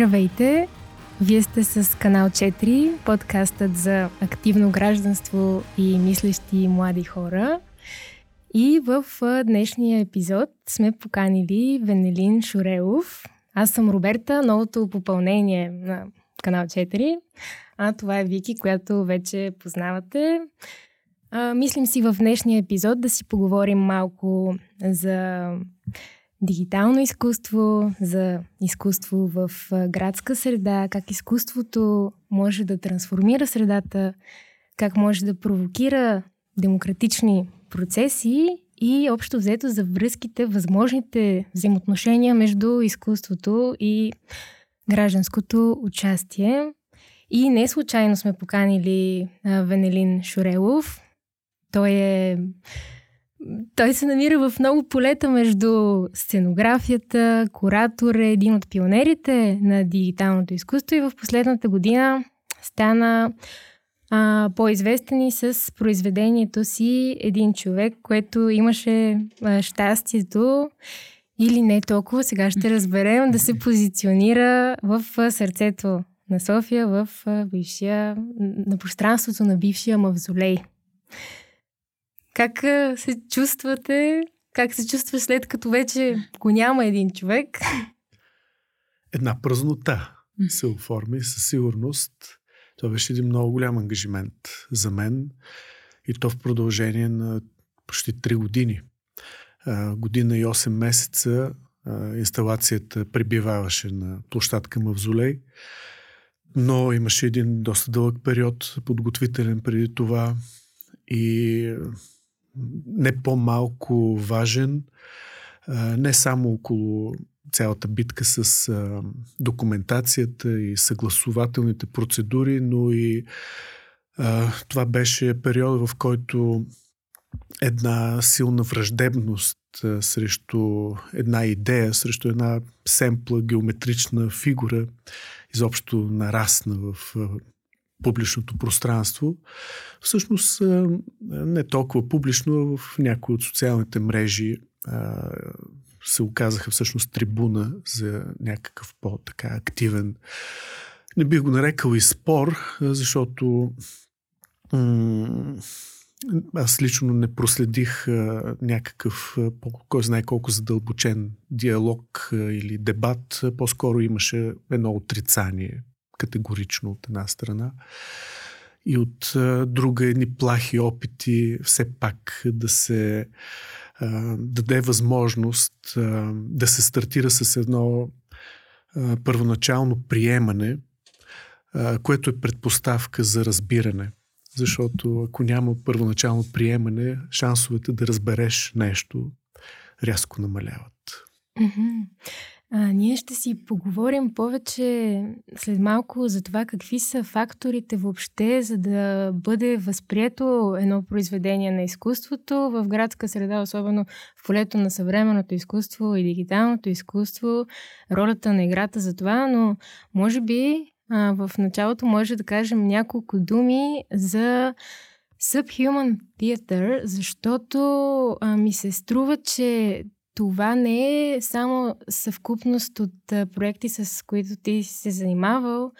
Здравейте! Вие сте с канал 4, подкастът за активно гражданство и мислещи млади хора. И в днешния епизод сме поканили Венелин Шурелов. Аз съм Роберта, новото попълнение на канал 4. А това е Вики, която вече познавате. А, мислим си в днешния епизод да си поговорим малко за дигитално изкуство, за изкуство в градска среда, как изкуството може да трансформира средата, как може да провокира демократични процеси и общо взето за връзките, възможните взаимоотношения между изкуството и гражданското участие. И не случайно сме поканили Венелин Шурелов. Той е той се намира в много полета между сценографията, куратор е един от пионерите на дигиталното изкуство и в последната година стана а, по-известен и с произведението си един човек, което имаше а, щастието или не толкова, сега ще разберем, да се позиционира в сърцето на София, в бившия, на пространството на бившия мавзолей. Как се чувствате? Как се чувстваш след като вече го няма един човек? Една празнота се оформи със сигурност. Това беше един много голям ангажимент за мен и то в продължение на почти 3 години. година и 8 месеца инсталацията прибиваваше на площадка Мавзолей, но имаше един доста дълъг период подготвителен преди това и не по-малко важен, не само около цялата битка с документацията и съгласователните процедури, но и това беше период, в който една силна враждебност срещу една идея, срещу една семпла геометрична фигура изобщо нарасна в публичното пространство. Всъщност не толкова публично, в някои от социалните мрежи се оказаха всъщност трибуна за някакъв по-така активен. Не бих го нарекал и спор, защото аз лично не проследих някакъв, кой знае колко задълбочен диалог или дебат. По-скоро имаше едно отрицание категорично от една страна и от друга едни плахи опити все пак да се даде възможност да се стартира с едно първоначално приемане, което е предпоставка за разбиране. Защото ако няма първоначално приемане, шансовете да разбереш нещо рязко намаляват. Mm-hmm. А, ние ще си поговорим повече след малко за това какви са факторите въобще, за да бъде възприето едно произведение на изкуството в градска среда, особено в полето на съвременното изкуство и дигиталното изкуство, ролята на играта за това, но може би а, в началото може да кажем няколко думи за Subhuman Theater, защото а, ми се струва, че това не е само съвкупност от проекти, с които ти си се занимавал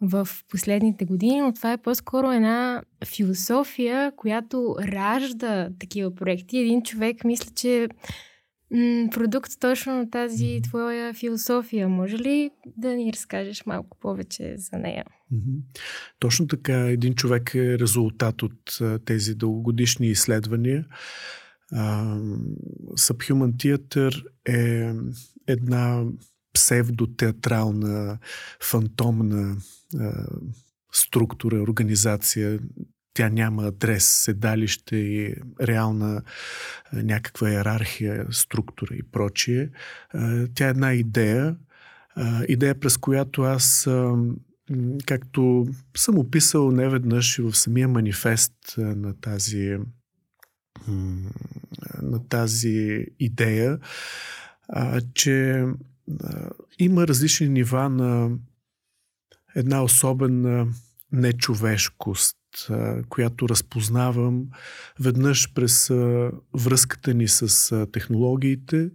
в последните години, но това е по-скоро една философия, която ражда такива проекти. Един човек мисля, че м- продукт точно на тази твоя философия. Може ли да ни разкажеш малко повече за нея? Точно така. Един човек е резултат от тези дългогодишни изследвания. Subhuman Theater е една псевдотеатрална, фантомна а, структура, организация. Тя няма адрес, седалище и реална а, някаква иерархия, структура и прочие. Тя е една идея, идея през която аз както съм описал неведнъж и в самия манифест на тази на тази идея, а, че а, има различни нива на една особена нечовешкост, а, която разпознавам веднъж през а, връзката ни с а, технологиите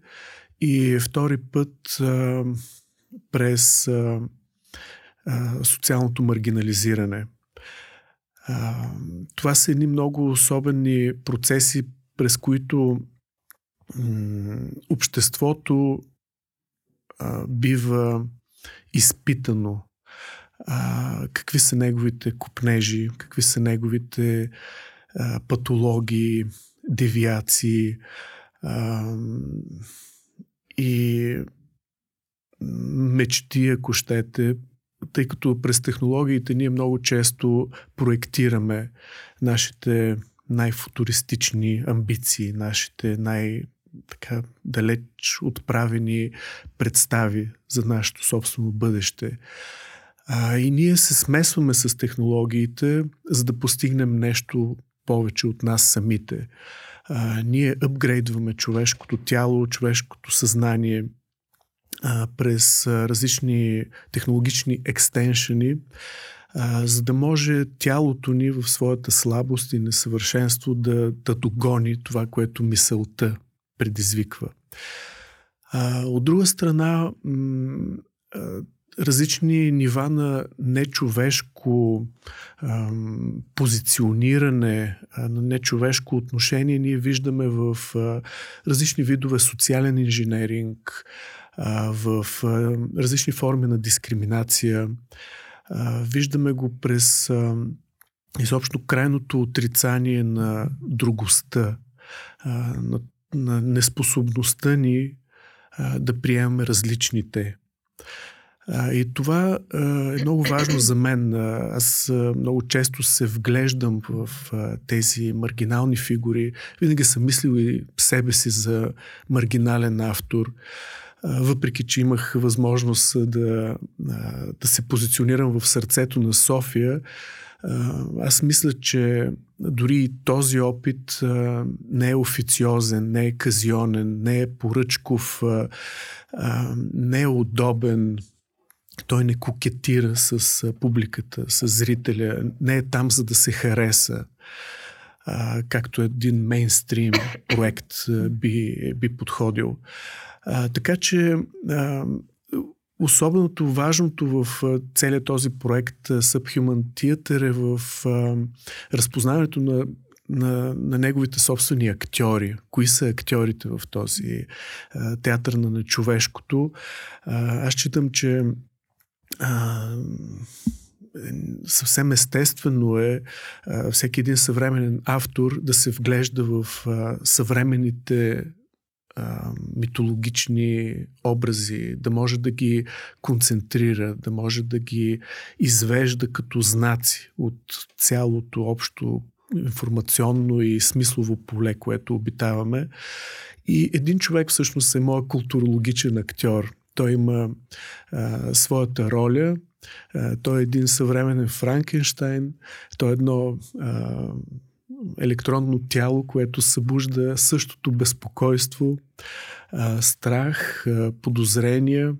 и втори път а, през а, а, социалното маргинализиране. Това са едни много особени процеси, през които обществото бива изпитано. Какви са неговите купнежи, какви са неговите а, патологии, девиации и мечти, ако щете, тъй като през технологиите ние много често проектираме нашите най-футуристични амбиции, нашите най- така далеч отправени представи за нашето собствено бъдеще. А, и ние се смесваме с технологиите, за да постигнем нещо повече от нас самите. А, ние апгрейдваме човешкото тяло, човешкото съзнание а, през различни технологични екстеншени, а, за да може тялото ни в своята слабост и несъвършенство да, да догони това, което мисълта предизвиква. А, от друга страна, м- различни нива на нечовешко ам, позициониране, на нечовешко отношение ние виждаме в а, различни видове социален инженеринг, в различни форми на дискриминация. Виждаме го през изобщо крайното отрицание на другостта, на, на неспособността ни да приемаме различните. И това е много важно за мен. Аз много често се вглеждам в тези маргинални фигури. Винаги съм мислил и себе си за маргинален автор. Въпреки, че имах възможност да, да се позиционирам в сърцето на София, аз мисля, че дори този опит не е официозен, не е казионен, не е поръчков, не е удобен той не кокетира с публиката, с зрителя, не е там за да се хареса, а, както един мейнстрим проект би, би подходил. А, така че а, особеното важното в целият този проект Subhuman Theater е в а, разпознаването на на, на неговите собствени актьори. Кои са актьорите в този а, театър на нечовешкото? А, аз считам, че а, съвсем естествено е а, всеки един съвременен автор да се вглежда в а, съвременните митологични образи, да може да ги концентрира, да може да ги извежда като знаци от цялото общо информационно и смислово поле, което обитаваме. И един човек всъщност е моят културологичен актьор – той има а, своята роля. А, той е един съвременен Франкенштайн. Той е едно а, електронно тяло, което събужда същото безпокойство, страх, подозрения,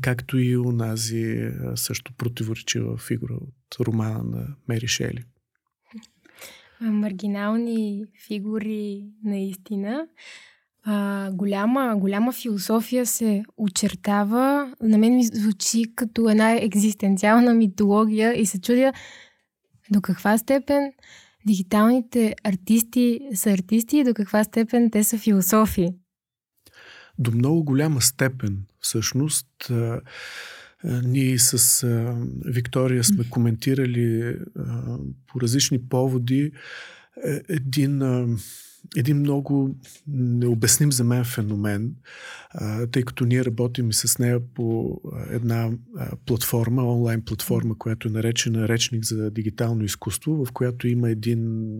както и унази също противоречива фигура от романа на Мери Шели. Маргинални фигури наистина а, голяма, голяма философия се очертава. На мен ми звучи като една екзистенциална митология и се чудя до каква степен дигиталните артисти са артисти и до каква степен те са философи. До много голяма степен, всъщност. Ние с а, Виктория сме коментирали а, по различни поводи е, един. А, един много необясним за мен феномен, тъй като ние работим и с нея по една платформа, онлайн платформа, която е наречена Речник за дигитално изкуство, в която има един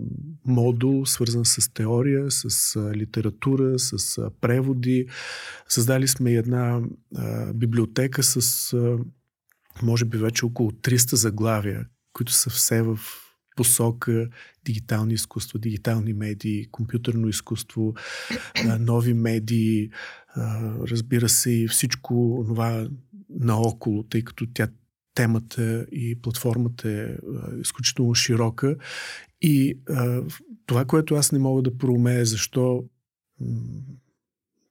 модул, свързан с теория, с литература, с преводи. Създали сме една библиотека с може би вече около 300 заглавия, които са все в посока дигитални изкуства, дигитални медии, компютърно изкуство, нови медии, разбира се и всичко това наоколо, тъй като тя темата и платформата е изключително широка. И това, което аз не мога да проумея, защо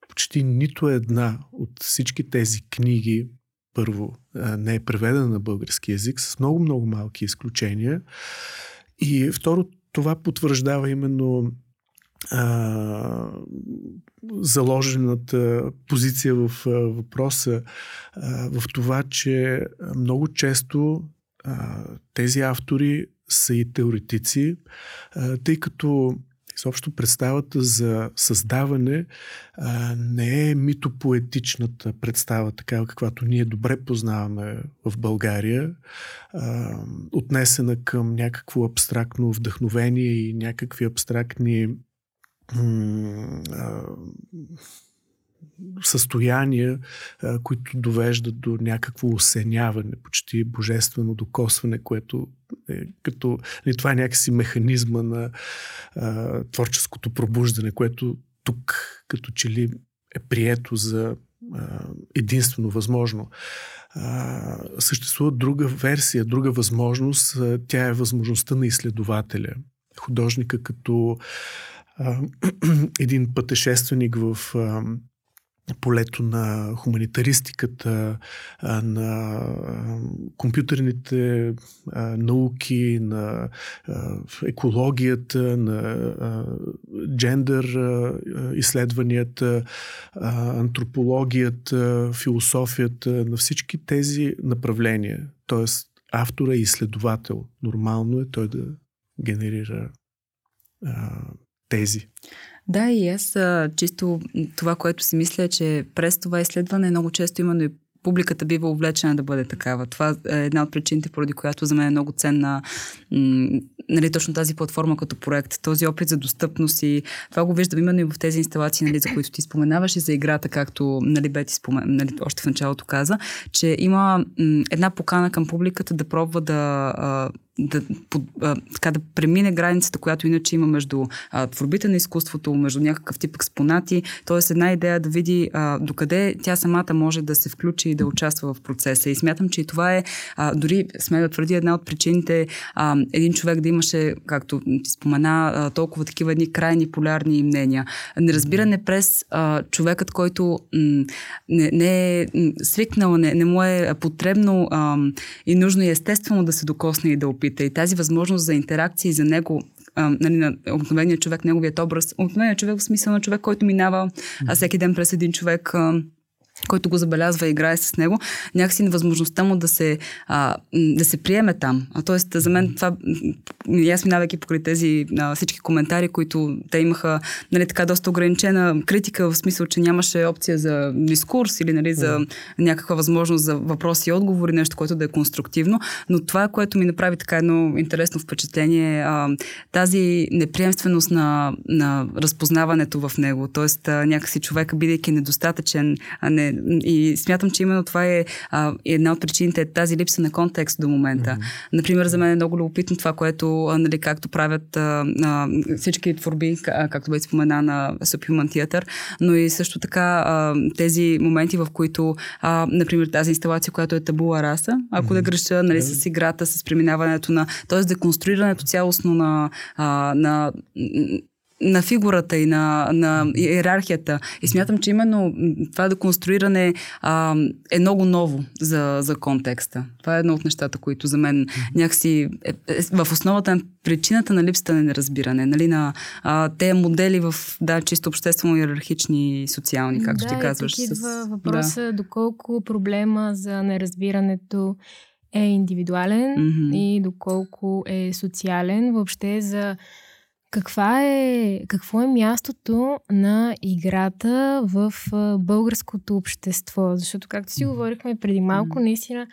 почти нито една от всички тези книги, първо, не е преведена на български язик, с много-много малки изключения. И второ, това потвърждава именно а, заложената позиция в а, въпроса а, в това, че много често а, тези автори са и теоретици, а, тъй като изобщо представата за създаване а, не е митопоетичната представа, такава каквато ние добре познаваме в България, а, отнесена към някакво абстрактно вдъхновение и някакви абстрактни състояния, които довеждат до някакво осеняване, почти божествено докосване, което е като... Не, нали, това е някакси механизма на а, творческото пробуждане, което тук като че ли е прието за а, единствено възможно. А, съществува друга версия, друга възможност. А, тя е възможността на изследователя. Художника като един пътешественик в полето на хуманитаристиката, на компютърните науки, на екологията, на джендър изследванията, антропологията, философията, на всички тези направления. Тоест, автора е изследовател. Нормално е той да генерира тези. Да, и аз чисто това, което си мисля, е, че през това изследване много често именно и публиката бива увлечена да бъде такава. Това е една от причините, поради която за мен е много ценна нали, точно тази платформа като проект, този опит за достъпност и това го виждам именно и в тези инсталации, нали, за които ти споменаваш и за играта, както нали, Бети спомен, нали, още в началото каза, че има една покана към публиката да пробва да да, под, а, така, да премине границата, която иначе има между а, творбите на изкуството, между някакъв тип експонати. Тоест една идея да види а, докъде тя самата може да се включи и да участва в процеса. И смятам, че и това е, а, дори сме да твърди, една от причините а, един човек да имаше, както ти спомена, а, толкова такива едни крайни полярни мнения. Неразбиране през а, човекът, който м, не, не е свикнал, не, не му е потребно а, и нужно и естествено да се докосне и да опита. И тази възможност за интеракция и за него а, нали, на обикновения човек, неговият образ, обикновеният човек в смисъл на човек, който минава а всеки ден през един човек а, който го забелязва и играе с него, някакси невъзможността му да се, а, да се приеме там. А, тоест, за мен това, аз минавайки покрай тези а, всички коментари, които те имаха нали, така доста ограничена критика, в смисъл, че нямаше опция за дискурс или нали, за mm. някаква възможност за въпроси и отговори, нещо, което да е конструктивно. Но това, което ми направи така едно интересно впечатление, а, тази неприемственост на, на разпознаването в него. Тоест, а, някакси човека, бидейки недостатъчен, а не и смятам, че именно това е а, една от причините, е тази липса на контекст до момента. Mm-hmm. Например, за мен е много любопитно това, което, а, нали, както правят а, а, всички творби, както беше спомена на Subhuman Theater, но и също така а, тези моменти, в които, а, например, тази инсталация, която е табула раса, ако mm-hmm. да греша, нали, с играта, с преминаването на, т.е. деконструирането цялостно на, а, на на фигурата и на, на иерархията. И смятам, че именно това деконструиране а, е много ново за, за контекста. Това е едно от нещата, които за мен някакси е, е, в основата на причината на липсата на неразбиране. Нали, на а, те модели в да, чисто обществено иерархични и социални, както да, ти казваш. Да, идва въпроса да. доколко проблема за неразбирането е индивидуален mm-hmm. и доколко е социален. Въобще за каква е, какво е мястото на играта в българското общество? Защото, както си говорихме преди малко, наистина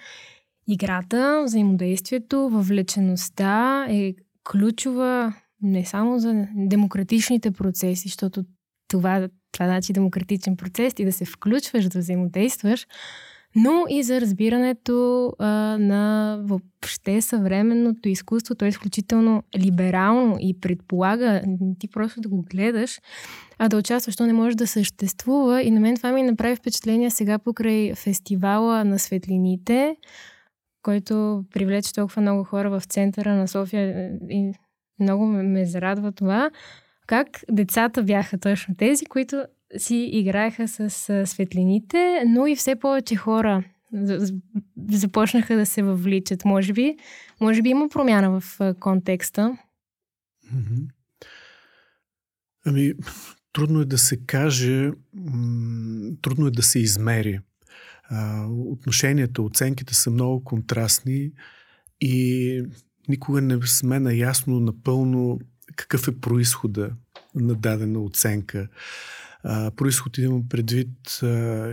играта, взаимодействието, въвлечеността е ключова не само за демократичните процеси, защото това, това значи демократичен процес и да се включваш, да взаимодействаш, но и за разбирането а, на въобще съвременното изкуство. То е изключително либерално и предполага ти просто да го гледаш, а да участваш, то не може да съществува. И на мен това ми направи впечатление сега покрай фестивала на светлините, който привлече толкова много хора в центъра на София и много ме, ме зарадва това. Как децата бяха точно тези, които си играеха с светлините, но и все повече хора започнаха да се въвличат. Може би, може би има промяна в контекста. Ами, трудно е да се каже, трудно е да се измери. отношенията, оценките са много контрастни и никога не сме наясно напълно какъв е происхода на дадена оценка. А, происход имам предвид а,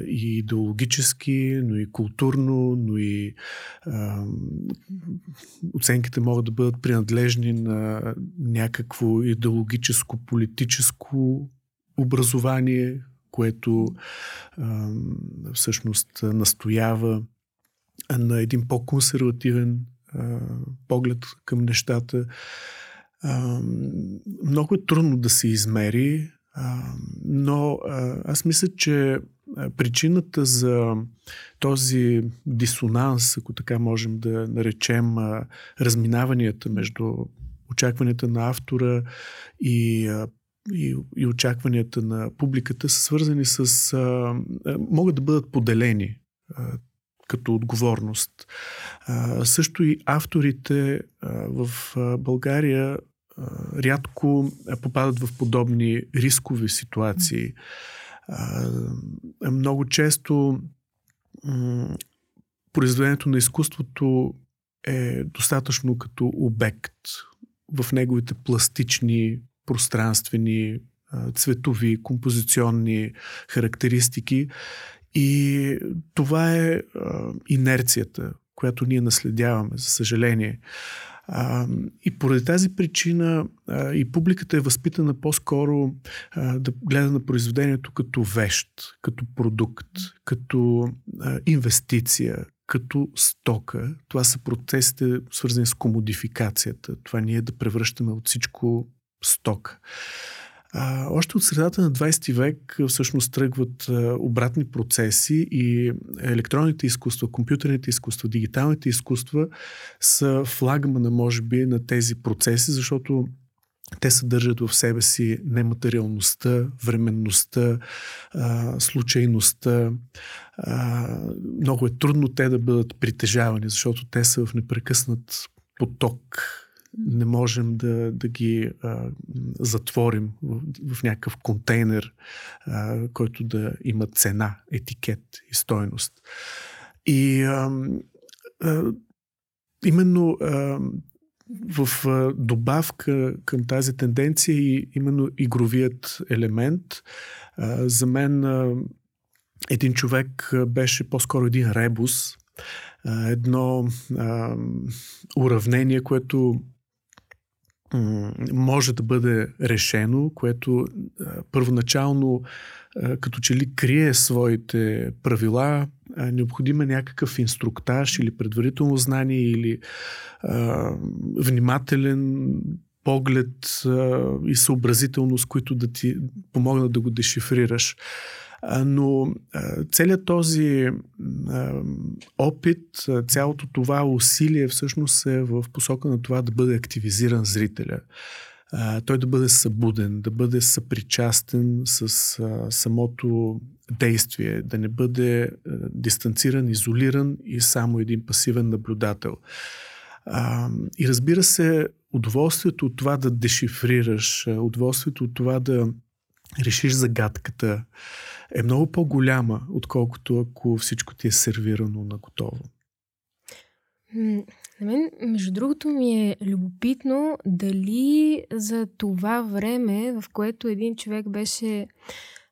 и идеологически, но и културно, но и а, оценките могат да бъдат принадлежни на някакво идеологическо, политическо образование, което а, всъщност настоява на един по-консервативен а, поглед към нещата. А, много е трудно да се измери, но аз мисля, че причината за този дисонанс, ако така можем да наречем разминаванията между очакванията на автора и, и, и очакванията на публиката са свързани с. Могат да бъдат поделени като отговорност. А, също и авторите а, в България рядко попадат в подобни рискови ситуации. Много често произведението на изкуството е достатъчно като обект в неговите пластични, пространствени, цветови, композиционни характеристики. И това е инерцията, която ние наследяваме, за съжаление. А, и поради тази причина а, и публиката е възпитана по-скоро а, да гледа на произведението като вещ, като продукт, като а, инвестиция, като стока. Това са процесите свързани с комодификацията. Това ние да превръщаме от всичко стока. А, още от средата на 20 век всъщност тръгват а, обратни процеси и електронните изкуства, компютърните изкуства, дигиталните изкуства са флагмана, може би, на тези процеси, защото те съдържат в себе си нематериалността, временността, а, случайността. А, много е трудно те да бъдат притежавани, защото те са в непрекъснат поток не можем да, да ги а, затворим в, в някакъв контейнер, а, който да има цена, етикет и стойност. И а, а, именно а, в а, добавка към тази тенденция и именно игровият елемент. А, за мен а, един човек беше по-скоро един ребус, едно а, уравнение, което може да бъде решено, което първоначално като че ли крие своите правила, необходим е някакъв инструктаж или предварително знание или а, внимателен поглед а, и съобразителност, които да ти помогнат да го дешифрираш. Но целият този опит, цялото това усилие всъщност е в посока на това да бъде активизиран зрителя. Той да бъде събуден, да бъде съпричастен с самото действие, да не бъде дистанциран, изолиран и само един пасивен наблюдател. И разбира се, удоволствието от това да дешифрираш, удоволствието от това да решиш загадката, е много по-голяма, отколкото ако всичко ти е сервирано на готово. На мен, между другото, ми е любопитно дали за това време, в което един човек беше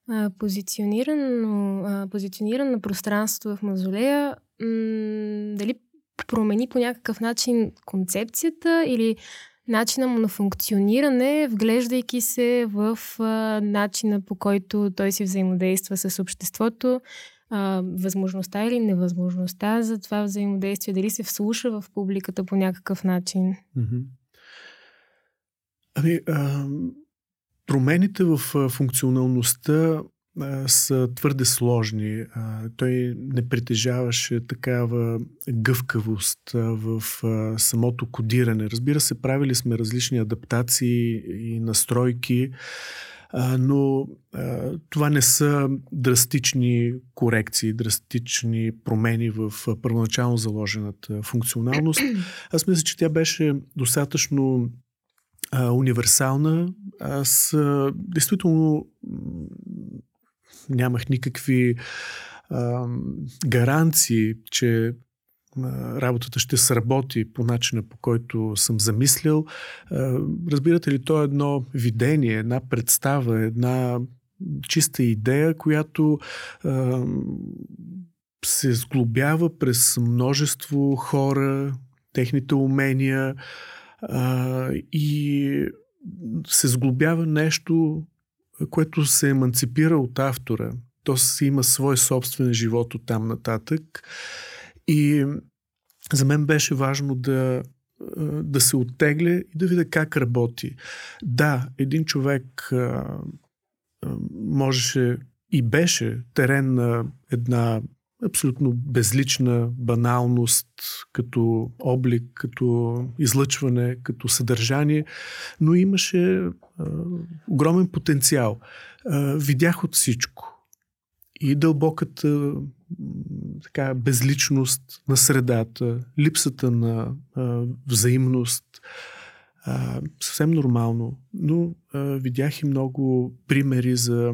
а, позициониран, а, позициониран на пространството в мазолея, м- дали промени по някакъв начин концепцията или начина му на функциониране, вглеждайки се в а, начина по който той си взаимодейства с обществото, а, възможността или невъзможността за това взаимодействие, дали се вслуша в публиката по някакъв начин. Ами, а, промените в функционалността са твърде сложни. Той не притежаваше такава гъвкавост в самото кодиране. Разбира се, правили сме различни адаптации и настройки, но това не са драстични корекции, драстични промени в първоначално заложената функционалност. Аз мисля, че тя беше достатъчно универсална. Аз действително нямах никакви а, гаранции, че работата ще сработи по начина по който съм замислил. Разбирате ли, то е едно видение, една представа, една чиста идея, която се сглобява през множество хора, техните умения и се сглобява нещо, което се еманципира от автора. То си има свой собствен живот от там нататък. И за мен беше важно да, да се оттегля и да видя как работи. Да, един човек можеше и беше терен на една абсолютно безлична баналност, като облик, като излъчване, като съдържание, но имаше а, огромен потенциал. А, видях от всичко и дълбоката така, безличност на средата, липсата на а, взаимност. А, съвсем нормално. Но а, видях и много примери за,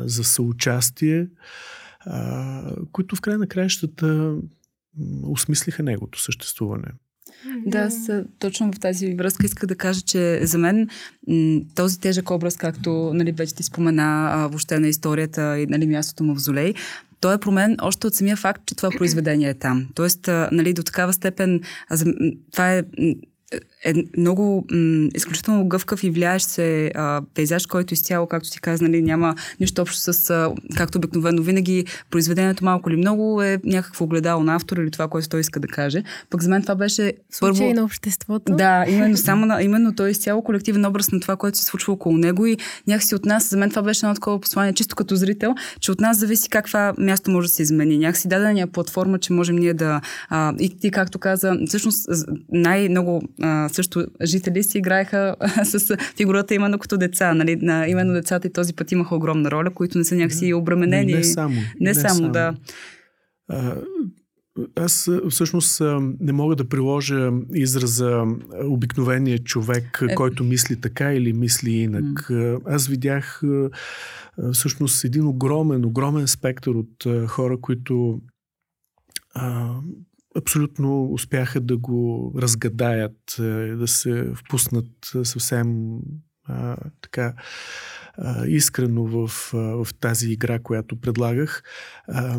за съучастие, а, които в край на краищата осмислиха негото съществуване. Да, аз точно в тази връзка иска да кажа, че за мен този тежък образ, както нали, вече ти спомена въобще на историята и нали, мястото му в Золей, той е промен още от самия факт, че това произведение е там. Тоест, нали, до такава степен, това е е много м- изключително гъвкав и влияещ се а, пейзаж, който изцяло, както си каза, нали, няма нищо общо с, а, както обикновено, винаги произведението малко или много е някакво огледало на автора или това, което той иска да каже. Пък за мен това беше Случай първо... на обществото. Да, именно, само на, именно той е изцяло колективен образ на това, което се случва около него и някакси от нас, за мен това беше едно такова послание, чисто като зрител, че от нас зависи каква място може да се измени. Някакси дадения платформа, че можем ние да... А, и ти, както каза, всъщност най-много а, също жители си играеха с фигурата именно като деца. Нали? На, именно децата и този път имаха огромна роля, които не са някакси обременени. Не само. Не, не само, само, да. А, аз всъщност не мога да приложа израза обикновения човек, е... който мисли така или мисли инак. Mm. Аз видях всъщност един огромен, огромен спектър от хора, които абсолютно успяха да го разгадаят, е, да се впуснат съвсем а, така а, искрено в, а, в тази игра, която предлагах. А,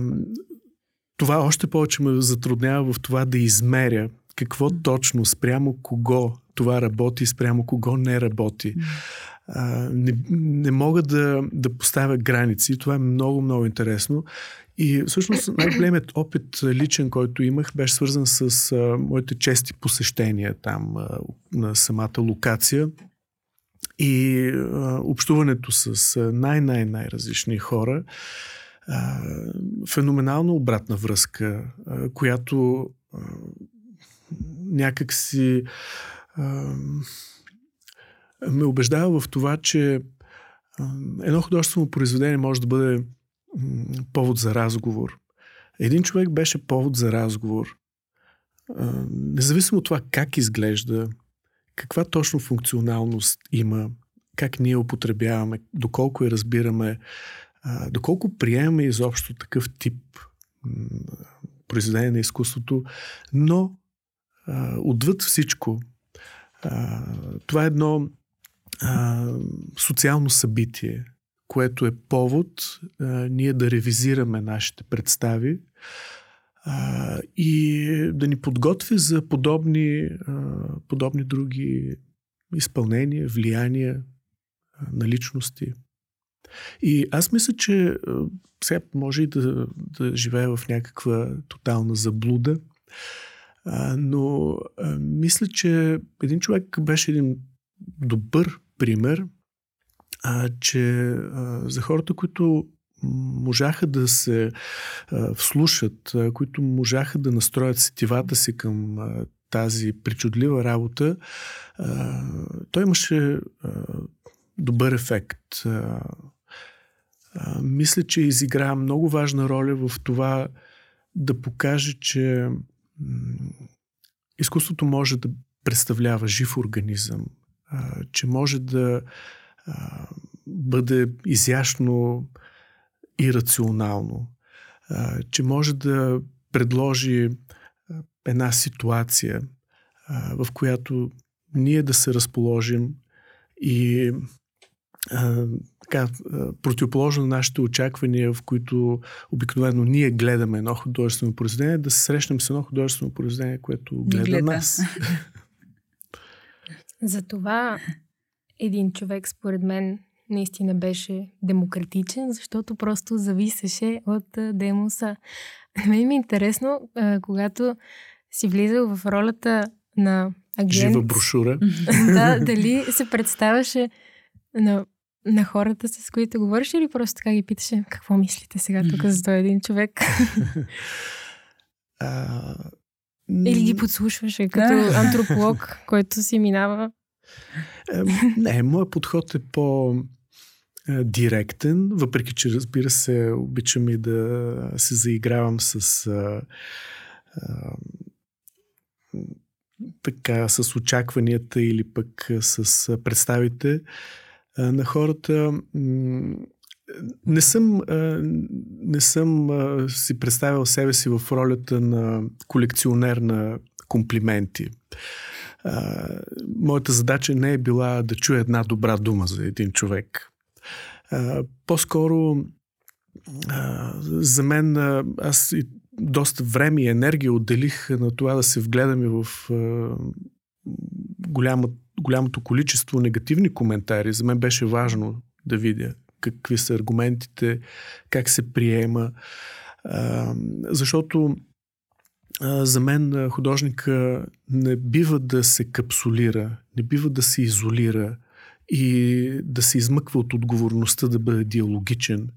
това още повече ме затруднява в това да измеря какво точно, спрямо кого това работи, спрямо кого не работи. А, не, не мога да, да поставя граници. Това е много, много интересно. И всъщност най-големият опит личен, който имах, беше свързан с а, моите чести посещения там а, на самата локация и а, общуването с най-най-най-различни хора. А, феноменална обратна връзка, а, която а, някак си а, ме убеждава в това, че едно художествено произведение може да бъде повод за разговор. Един човек беше повод за разговор. Независимо от това как изглежда, каква точно функционалност има, как ние употребяваме, доколко я разбираме, доколко приемаме изобщо такъв тип произведение на изкуството, но отвъд всичко, това е едно социално събитие, което е повод а, ние да ревизираме нашите представи а, и да ни подготви за подобни, а, подобни други изпълнения, влияния а, на личности. И аз мисля, че а, сега може и да, да живея в някаква тотална заблуда, а, но а, мисля, че един човек беше един добър пример – а, че а, за хората, които можаха да се а, вслушат, а, които можаха да настроят сетивата си към а, тази причудлива работа, а, той имаше а, добър ефект. А, а, мисля, че изигра много важна роля в това да покаже, че изкуството може да представлява жив организъм, а, че може да а, бъде изящно и рационално, а, че може да предложи една ситуация, а, в която ние да се разположим и а, така, противоположно на нашите очаквания, в които обикновено ние гледаме едно художествено произведение, да се срещнем с едно художествено произведение, което гледа, гледа. нас. Затова един човек, според мен, наистина беше демократичен, защото просто зависеше от демоса. На мен ми е интересно, когато си влизал в ролята на агент. Жива брошура. да, дали се представяше на, на хората, с които говориш или просто така ги питаше какво мислите сега тук за този един човек? а... Или ги подслушваше като антрополог, който си минава? Не, моят подход е по директен, въпреки че разбира се, обичам и да се заигравам с а, а, така с очакванията или пък с представите на хората. Не съм, не съм си представил себе си в ролята на колекционер на комплименти. Моята задача не е била да чуя една добра дума за един човек. По-скоро за мен аз и доста време и енергия отделих на това да се вгледаме в голяма, голямото количество негативни коментари. За мен беше важно да видя какви са аргументите, как се приема. защото за мен художника не бива да се капсулира, не бива да се изолира и да се измъква от отговорността да бъде диалогичен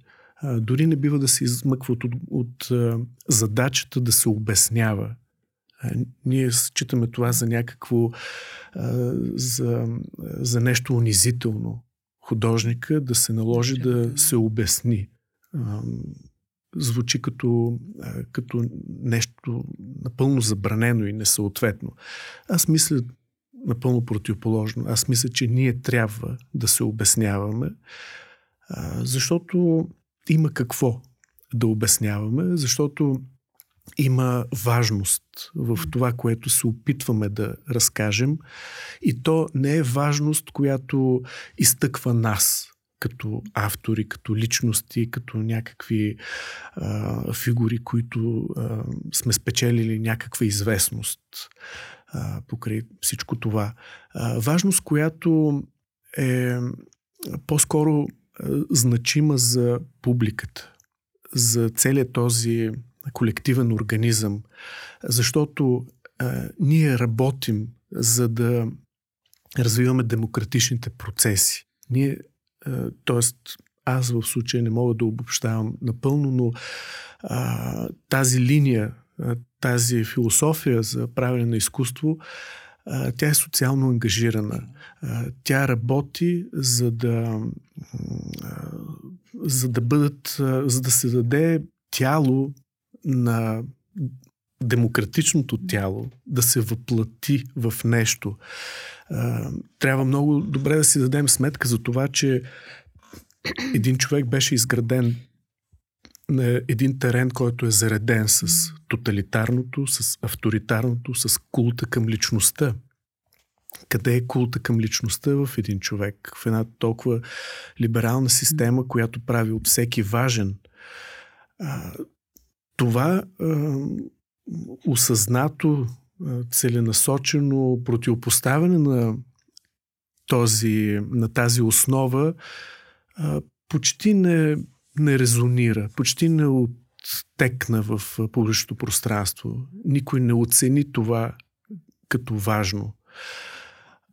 дори не бива да се измъква от, от, от задачата да се обяснява. Ние считаме това за някакво, за, за нещо унизително. Художника да се наложи да се обясни. Звучи като, като нещо напълно забранено и несъответно. Аз мисля напълно противоположно. Аз мисля, че ние трябва да се обясняваме, защото има какво да обясняваме, защото има важност в това, което се опитваме да разкажем. И то не е важност, която изтъква нас като автори, като личности, като някакви а, фигури, които а, сме спечелили някаква известност а, покрай всичко това. А, важност, която е по-скоро значима за публиката, за целият този колективен организъм, защото а, ние работим за да развиваме демократичните процеси. Ние, т.е. аз в случая не мога да обобщавам напълно, но а, тази линия, тази философия за правене на изкуство тя е социално ангажирана. Тя работи за да, за да бъдат, за да се даде тяло на демократичното тяло да се въплати в нещо. Трябва много добре да си дадем сметка за това, че един човек беше изграден на един терен, който е зареден с тоталитарното, с авторитарното, с култа към личността. Къде е култа към личността в един човек? В една толкова либерална система, която прави от всеки важен. това осъзнато, целенасочено противопоставяне на, този, на тази основа почти не не резонира, почти не оттекна в публичното пространство. Никой не оцени това като важно.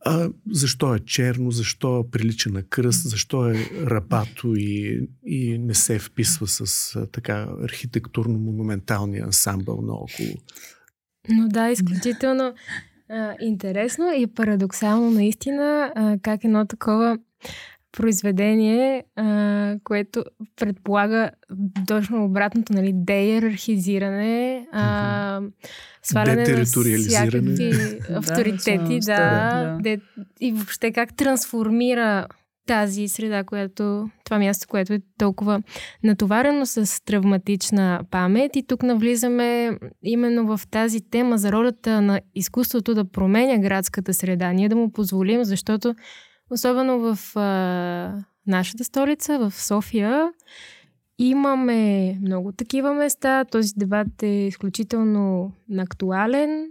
А защо е черно, защо прилича на кръст, защо е рабато и, и не се вписва с така архитектурно-монументалния ансамбъл наоколо. Но да, изключително а, интересно и парадоксално наистина а, как едно такова произведение, а, което предполага точно обратното, нали, деиерархизиране, а, сваляне на всякакви авторитети, да, да, да. Де, и въобще как трансформира тази среда, която, това място, което е толкова натоварено с травматична памет. И тук навлизаме именно в тази тема за ролята на изкуството да променя градската среда. Ние да му позволим, защото особено в а, нашата столица, в София, имаме много такива места. Този дебат е изключително актуален,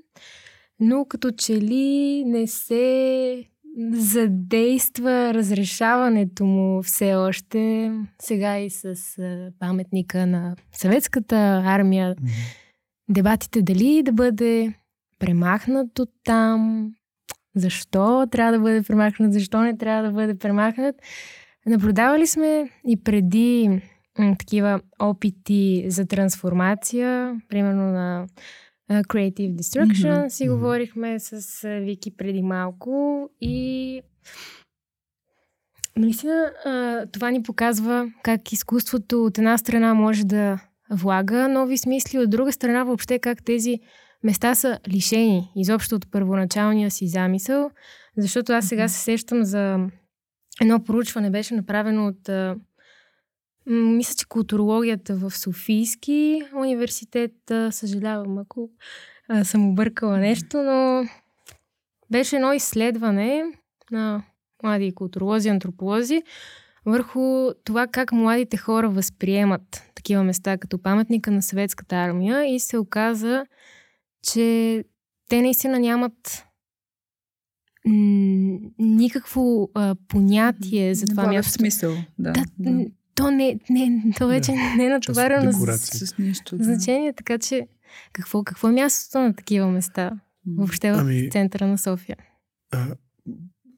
но като че ли не се задейства разрешаването му все още. Сега и с паметника на съветската армия. Дебатите дали да бъде премахнат от там, защо трябва да бъде премахнат, защо не трябва да бъде премахнат. Наблюдавали сме и преди такива опити за трансформация, примерно на Creative Destruction. Mm-hmm. Си говорихме с Вики преди малко и наистина това ни показва как изкуството от една страна може да влага нови смисли, от друга страна въобще как тези места са лишени изобщо от първоначалния си замисъл, защото аз сега се сещам за едно проучване, беше направено от мисля, че културологията в Софийски университет, съжалявам ако а, съм объркала нещо, но беше едно изследване на млади културолози, антрополози, върху това как младите хора възприемат такива места като паметника на съветската армия и се оказа, че те наистина нямат никакво а, понятие за това място. смисъл, да. да, да то, не, не, то вече да, не е натоварено с, с нищо. Да. Значение, така че какво, какво е мястото на такива места? Въобще в ами, центъра на София. А,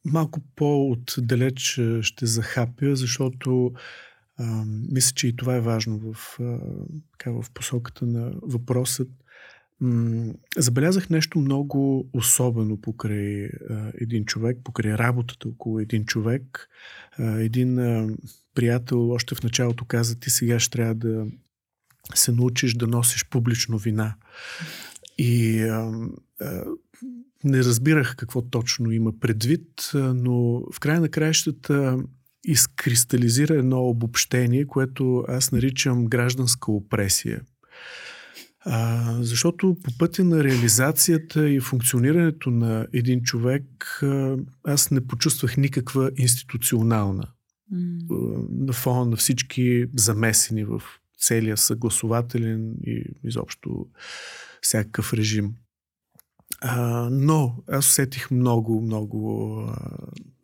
малко по-отдалеч ще захапя, защото а, мисля, че и това е важно в, а, така, в посоката на въпросът. М- забелязах нещо много особено покрай а, един човек, покрай работата около един човек. А, един а, приятел още в началото каза, ти сега ще трябва да се научиш да носиш публично вина. И а, а, не разбирах какво точно има предвид, но в края на краищата изкристализира едно обобщение, което аз наричам гражданска опресия. А, защото по пътя на реализацията и функционирането на един човек а, аз не почувствах никаква институционална mm. на фона на всички замесени в целия съгласователен и изобщо всякакъв режим. А, но аз усетих много, много а,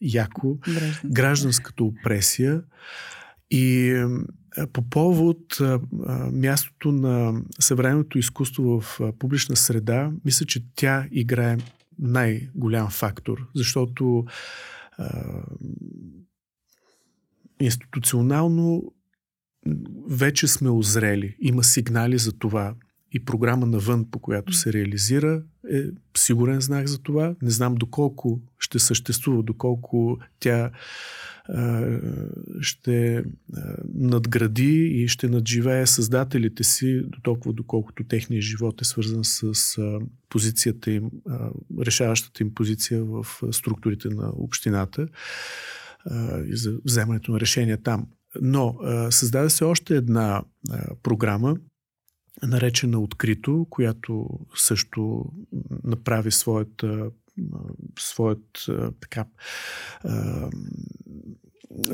яко Гражданска. гражданската опресия и а, по повод а, мястото на съвременното изкуство в а, публична среда, мисля, че тя играе най-голям фактор, защото а, институционално вече сме озрели. Има сигнали за това. И програма навън, по която се реализира, е сигурен знак за това. Не знам доколко ще съществува, доколко тя а, ще а, надгради и ще надживее създателите си, до толкова доколкото техният живот е свързан с а, позицията им, решаващата им позиция в структурите на общината и за вземането на решения там. Но създаде се още една програма, наречена Открито, която също направи своята своят, така,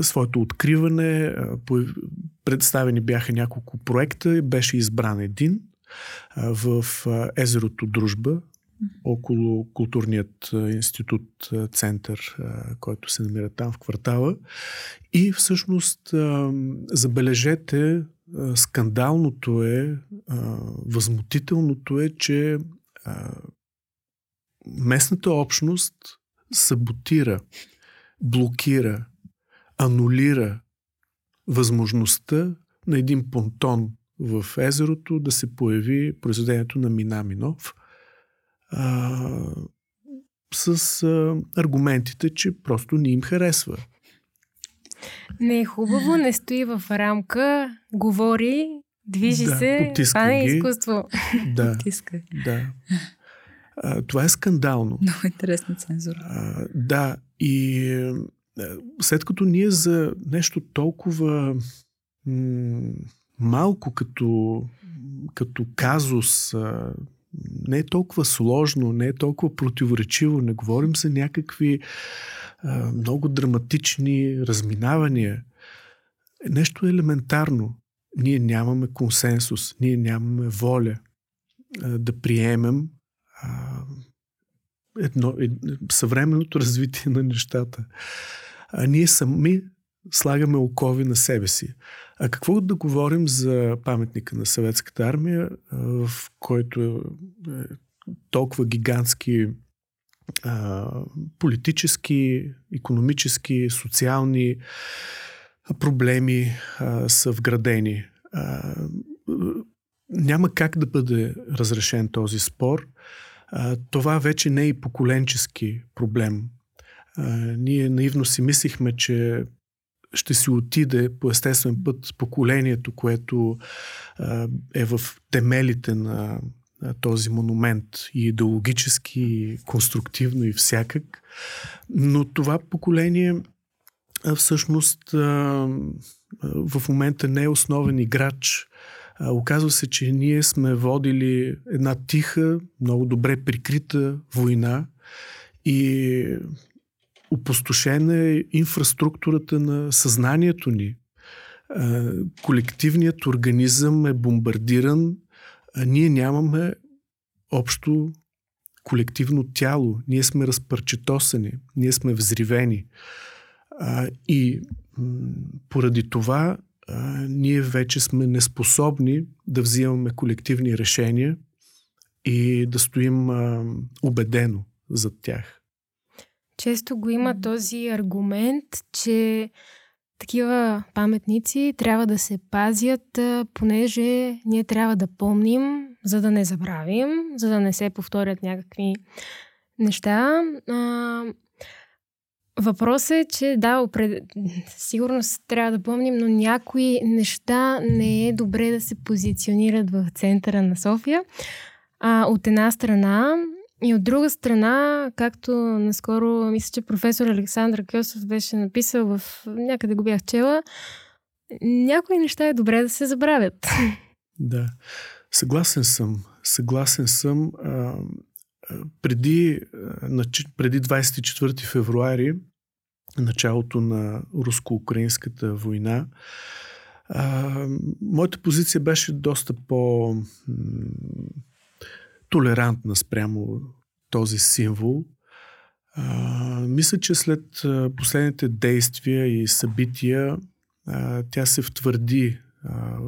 своето откриване. Представени бяха няколко проекта, беше избран един в езерото Дружба около културният институт, център, който се намира там в квартала. И всъщност, забележете, скандалното е, възмутителното е, че местната общност саботира, блокира, анулира възможността на един понтон в езерото да се появи произведението на Минаминов – а, с а, аргументите, че просто не им харесва. Не е хубаво, не стои в рамка, говори, движи Да, се, потиска това е изкуство. Да, Тиска. да. А, това е скандално. Много интересна цензура. А, да, и след като ние за нещо толкова м- малко като, като казус, а, не е толкова сложно, не е толкова противоречиво, не говорим за някакви а, много драматични разминавания. Нещо елементарно. Ние нямаме консенсус, ние нямаме воля а, да приемем а, едно, ед, съвременното развитие на нещата. А ние сами слагаме окови на себе си. А какво да говорим за паметника на съветската армия, в който е, е толкова гигантски а, политически, економически, социални проблеми а, са вградени. А, няма как да бъде разрешен този спор. А, това вече не е и поколенчески проблем. А, ние наивно си мислихме, че ще си отиде по естествен път поколението, което е в темелите на този монумент и идеологически, и конструктивно и всякак. Но това поколение всъщност в момента не е основен играч. Оказва се, че ние сме водили една тиха, много добре прикрита война и опустошена е инфраструктурата на съзнанието ни. Колективният организъм е бомбардиран, ние нямаме общо колективно тяло. Ние сме разпърчетосани, ние сме взривени. И поради това ние вече сме неспособни да взимаме колективни решения и да стоим убедено зад тях. Често го има този аргумент, че такива паметници трябва да се пазят, понеже ние трябва да помним, за да не забравим, за да не се повторят някакви неща. А, Въпросът е, че да, опред... сигурно трябва да помним, но някои неща не е добре да се позиционират в центъра на София. А, от една страна и от друга страна, както наскоро мисля, че професор Александър Кьосов беше написал в някъде го бях чела, някои неща е добре да се забравят. Да, съгласен съм. Съгласен съм. А, преди, а, нач- преди 24 февруари, началото на руско-украинската война, а, моята позиция беше доста по толерантна спрямо този символ. А, мисля, че след а, последните действия и събития а, тя се втвърди а,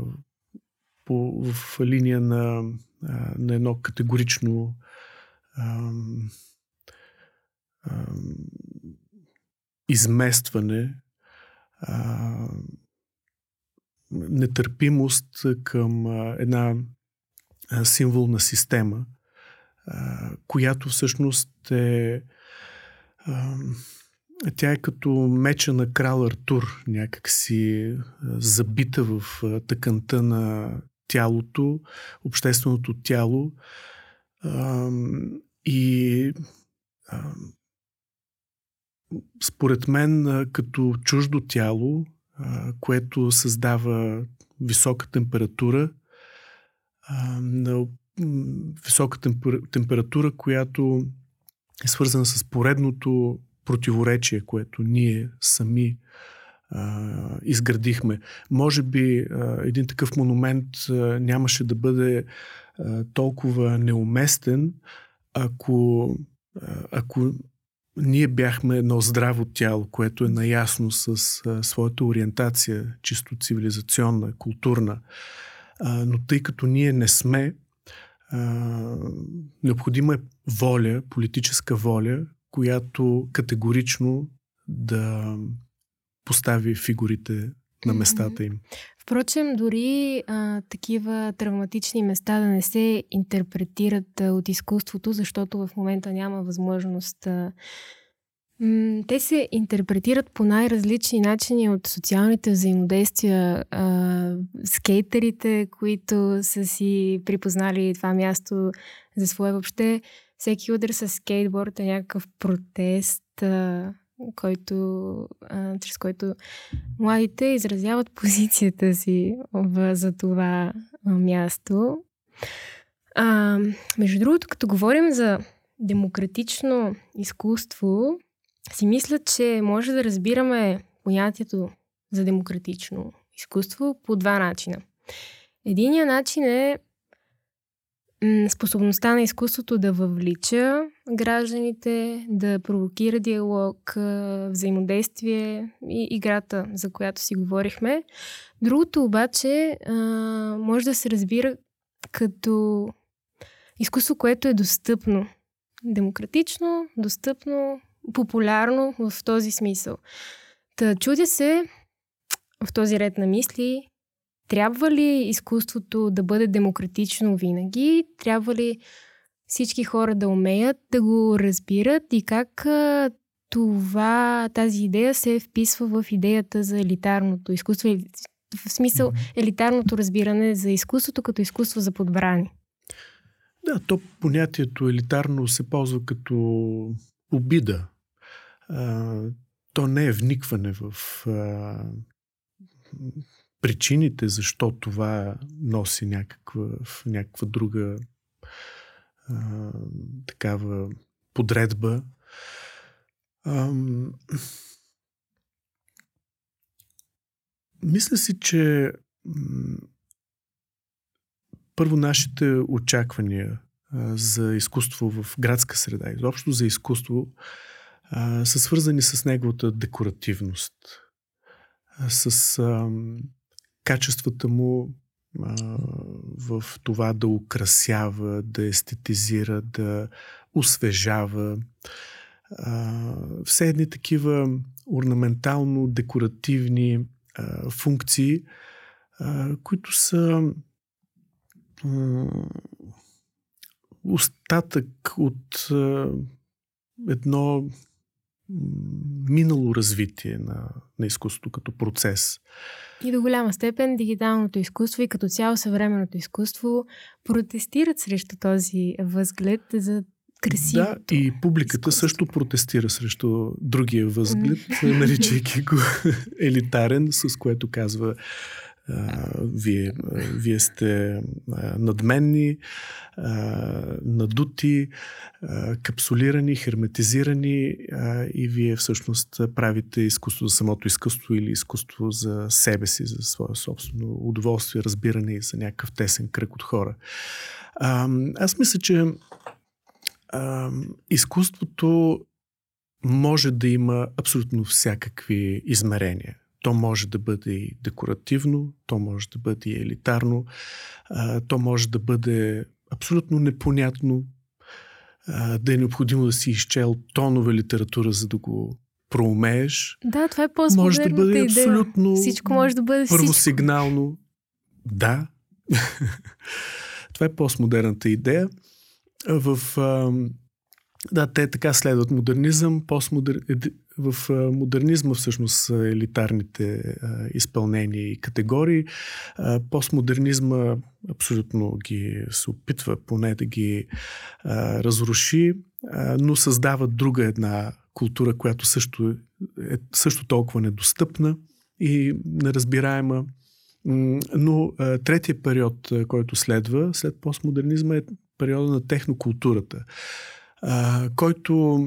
по, в линия на, а, на едно категорично ам, ам, изместване, а, нетърпимост към а, една а, символна система, а, която всъщност е а, тя е като меча на крал Артур, някакси забита в тъканта на тялото, общественото тяло. И според мен, като чуждо тяло, което създава висока температура, на висока темпер- температура, която е свързана с поредното противоречие, което ние сами а, изградихме. Може би а, един такъв монумент а, нямаше да бъде а, толкова неуместен, ако, а, ако ние бяхме едно здраво тяло, което е наясно с а, своята ориентация, чисто цивилизационна, културна. А, но тъй като ние не сме, а, необходима е воля, политическа воля, която категорично да постави фигурите на местата им. Впрочем, дори а, такива травматични места да не се интерпретират а, от изкуството, защото в момента няма възможност а, те се интерпретират по най-различни начини от социалните взаимодействия. Скейтерите, които са си припознали това място за свое въобще, всеки удар с скейтборд е някакъв протест, който, чрез който младите изразяват позицията си за това място. Между другото, като говорим за демократично изкуство, си мисля, че може да разбираме понятието за демократично изкуство по два начина. Единият начин е способността на изкуството да въвлича гражданите, да провокира диалог, взаимодействие и играта, за която си говорихме. Другото обаче може да се разбира като изкуство, което е достъпно. Демократично, достъпно, популярно в този смисъл. Та чудя се в този ред на мисли, трябва ли изкуството да бъде демократично винаги? Трябва ли всички хора да умеят да го разбират и как това, тази идея се вписва в идеята за елитарното изкуство, в смисъл елитарното разбиране за изкуството като изкуство за подбрани? Да, то понятието елитарно се ползва като обида то не е вникване в а, причините, защо това носи някаква, в някаква друга а, такава подредба. А, мисля си, че първо нашите очаквания за изкуство в градска среда, изобщо за изкуство, са свързани с неговата декоративност, с а, качествата му а, в това да украсява, да естетизира, да освежава. А, все едни такива орнаментално-декоративни а, функции, а, които са а, остатък от а, едно минало развитие на, на изкуството като процес. И до голяма степен дигиталното изкуство и като цяло съвременното изкуство протестират срещу този възглед за красивото. Да, и публиката изкуство. също протестира срещу другия възглед, наричайки го елитарен, с което казва вие, вие сте надменни, надути, капсулирани, херметизирани и вие всъщност правите изкуство за самото изкуство или изкуство за себе си, за свое собствено удоволствие, разбиране и за някакъв тесен кръг от хора. Аз мисля, че изкуството може да има абсолютно всякакви измерения. То може да бъде и декоративно, то може да бъде и елитарно, а, то може да бъде абсолютно непонятно, а, да е необходимо да си изчел тонове литература, за да го проумееш. Да, това е по Може да бъде идея. абсолютно всичко може да бъде първосигнално. Всичко. Да. това е постмодерната идея. В, а, да, те така следват модернизъм, постмодер в модернизма всъщност са елитарните а, изпълнения и категории. А, постмодернизма абсолютно ги се опитва поне да ги а, разруши, а, но създава друга една култура, която също е също толкова недостъпна и неразбираема. Но а, третия период, който следва след постмодернизма е периода на технокултурата, а, който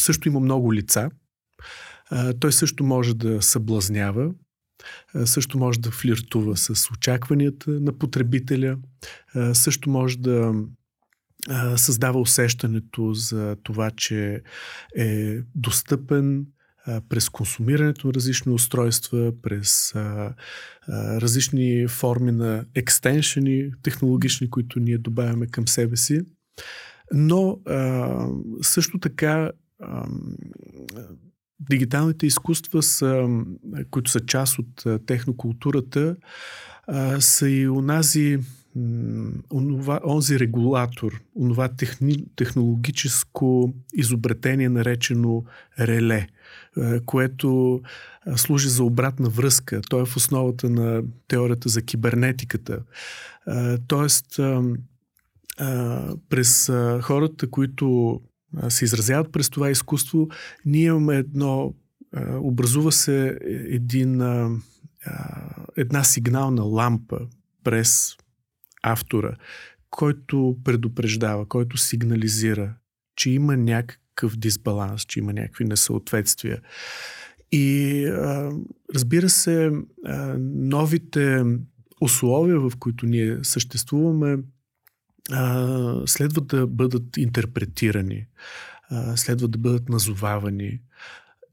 също има много лица. Той също може да съблазнява, също може да флиртува с очакванията на потребителя, също може да създава усещането за това, че е достъпен през консумирането на различни устройства, през различни форми на екстеншени технологични, които ние добавяме към себе си. Но а, също така а, дигиталните изкуства, са, които са част от технокултурата, а, са и онази онова, онзи регулатор, онова техни, технологическо изобретение, наречено реле, което служи за обратна връзка. То е в основата на теорията за кибернетиката. Тоест, през хората, които се изразяват през това изкуство, ние имаме едно, образува се един, една сигнална лампа през автора, който предупреждава, който сигнализира, че има някакъв дисбаланс, че има някакви несъответствия. И разбира се, новите условия, в които ние съществуваме, следва да бъдат интерпретирани, следва да бъдат назовавани.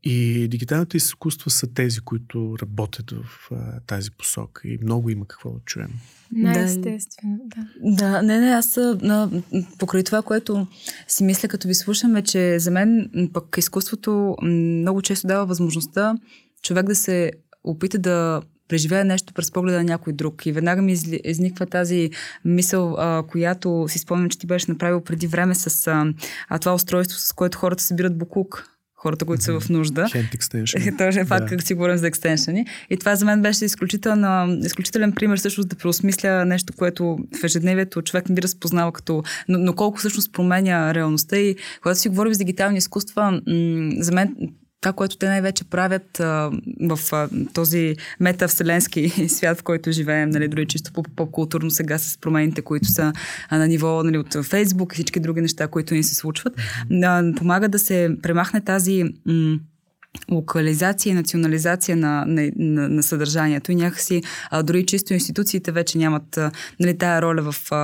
И дигиталните изкуства са тези, които работят в а, тази посока и много има какво да чуем. Най-естествено, да. Да, не, не, аз на, покрай това, което си мисля, като ви слушаме, че за мен пък изкуството много често дава възможността човек да се опита да преживее нещо през погледа на някой друг. И веднага ми изниква тази мисъл, а, която си спомням, че ти беше направил преди време с а, това устройство, с което хората събират букук хората, които са в нужда. Hand extension. Точно факт, да. как си говорим за екстеншени. И това за мен беше изключителен пример също да преосмисля нещо, което в ежедневието човек не би разпознава като... Но, но колко всъщност променя реалността и когато си говорим за дигитални изкуства, м- за мен това, което те най-вече правят а, в а, този метавселенски свят, в който живеем, нали, дори чисто по-културно сега с промените, които са а, на ниво нали, от Фейсбук и всички други неща, които ни се случват, а, помага да се премахне тази м- локализация и национализация на, на, на, на съдържанието и някакси а, дори чисто институциите вече нямат а, нали, тая роля в, а,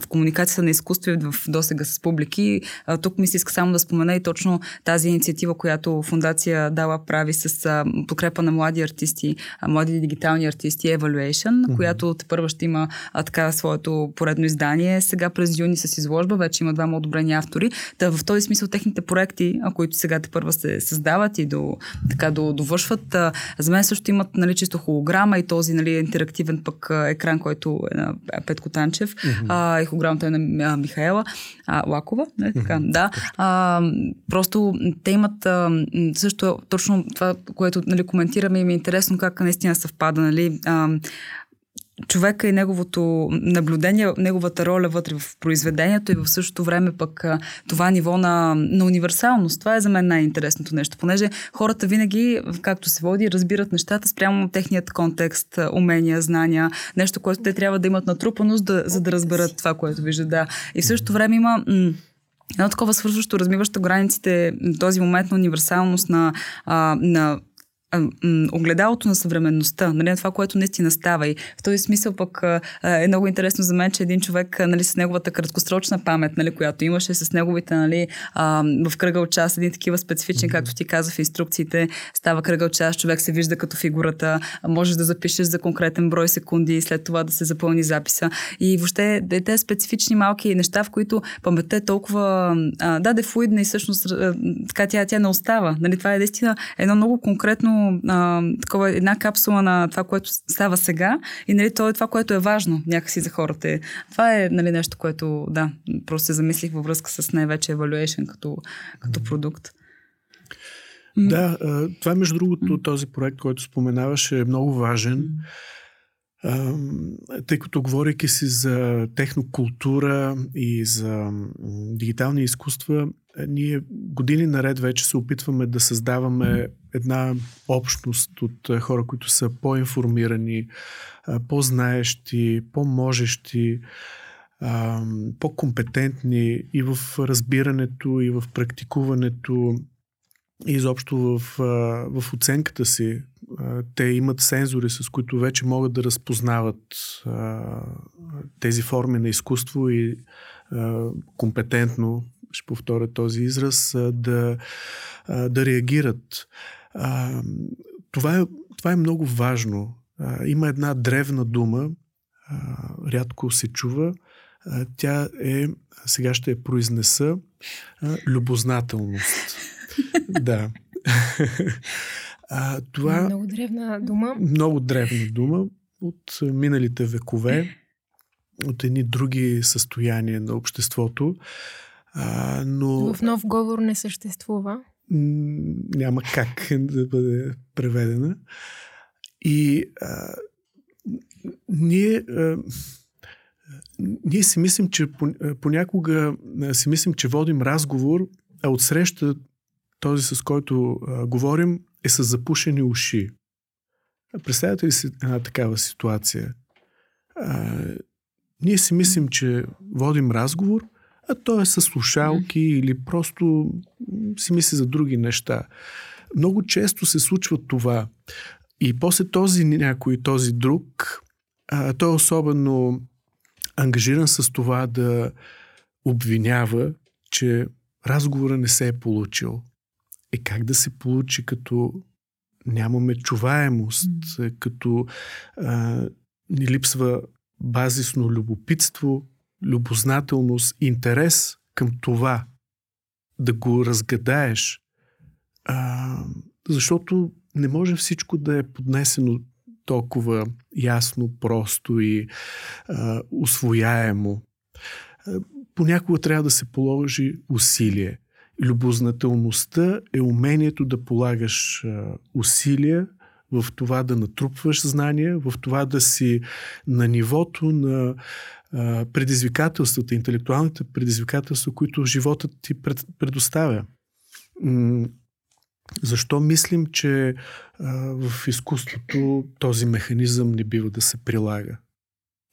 в комуникацията на изкуство и в досега с публики. А, тук ми се иска само да спомена и точно тази инициатива, която фундация Дала прави с а, подкрепа на млади артисти, а, млади дигитални артисти Evaluation, mm-hmm. която те първа ще има а, така своето поредно издание. Сега през юни с изложба вече има двама одобрени автори. Та в този смисъл техните проекти, а, които сега те първа се създават и до, така, до, довършват. За мен също имат нали, чисто холограма и този нали, интерактивен пък екран, който е на Петко Танчев mm-hmm. а, и холограмата е на Михаела а, Лакова. Нали, така, mm-hmm. да. А, просто те имат а, също точно това, което нали, коментираме и ми е интересно как наистина съвпада. Нали, а, човека и неговото наблюдение, неговата роля вътре в произведението и в същото време пък това ниво на, на универсалност. Това е за мен най-интересното нещо, понеже хората винаги, както се води, разбират нещата спрямо техният контекст, умения, знания, нещо, което те трябва да имат натрупаност, да, за да разберат това, което виждат. Да. И в същото време има едно такова свързващо, развиващо границите, този момент на универсалност на, а, на огледалото на съвременността, нали, на това, което наистина става. И в този смисъл пък е много интересно за мен, че един човек нали, с неговата краткосрочна памет, нали, която имаше, с неговите нали, в кръгъл час, един такива специфичен, както ти каза в инструкциите, става кръгъл час, човек се вижда като фигурата, може да запишеш за конкретен брой секунди и след това да се запълни записа. И въобще те специфични малки неща, в които паметта е толкова, а, да, дефлуидна и всъщност така тя, тя не остава. Нали, това е наистина едно много конкретно а, такова, една капсула на това, което става сега. И нали, то е това, което е важно някакси за хората. Това е нали, нещо, което, да, просто се замислих във връзка с най-вече evaluation като, като продукт. Да, това между другото, този проект, който споменаваш е много важен, тъй като говорейки си за технокултура и за дигитални изкуства, ние години наред вече се опитваме да създаваме една общност от хора, които са по-информирани, по-знаещи, по-можещи, по-компетентни и в разбирането, и в практикуването, и изобщо в, в оценката си. Те имат сензори, с които вече могат да разпознават тези форми на изкуство и компетентно ще повторя този израз, да, да реагират. Това е, това е много важно. Има една древна дума, рядко се чува. Тя е, сега ще я произнеса, любознателност. да. А, това, много древна дума. Много древна дума от миналите векове. от едни други състояния на обществото. А, но... В нов говор не съществува. Няма как да бъде преведена. И а, ние, а, ние си мислим, че понякога си мислим, че водим разговор, а от среща този, с който а, говорим, е с запушени уши. Представете ли си една такава ситуация? А, ние си мислим, че водим разговор, а той е с слушалки mm. или просто си мисли за други неща. Много често се случва това. И после този някой, този друг, а, той е особено ангажиран с това да обвинява, че разговора не се е получил. Е как да се получи, като нямаме чуваемост, mm. като а, ни липсва базисно любопитство, любознателност, интерес към това да го разгадаеш. А, защото не може всичко да е поднесено толкова ясно, просто и а, усвояемо. Понякога трябва да се положи усилие. Любознателността е умението да полагаш усилия в това да натрупваш знания, в това да си на нивото на предизвикателствата, интелектуалните предизвикателства, които животът ти пред, предоставя. Защо мислим, че в изкуството този механизъм не бива да се прилага?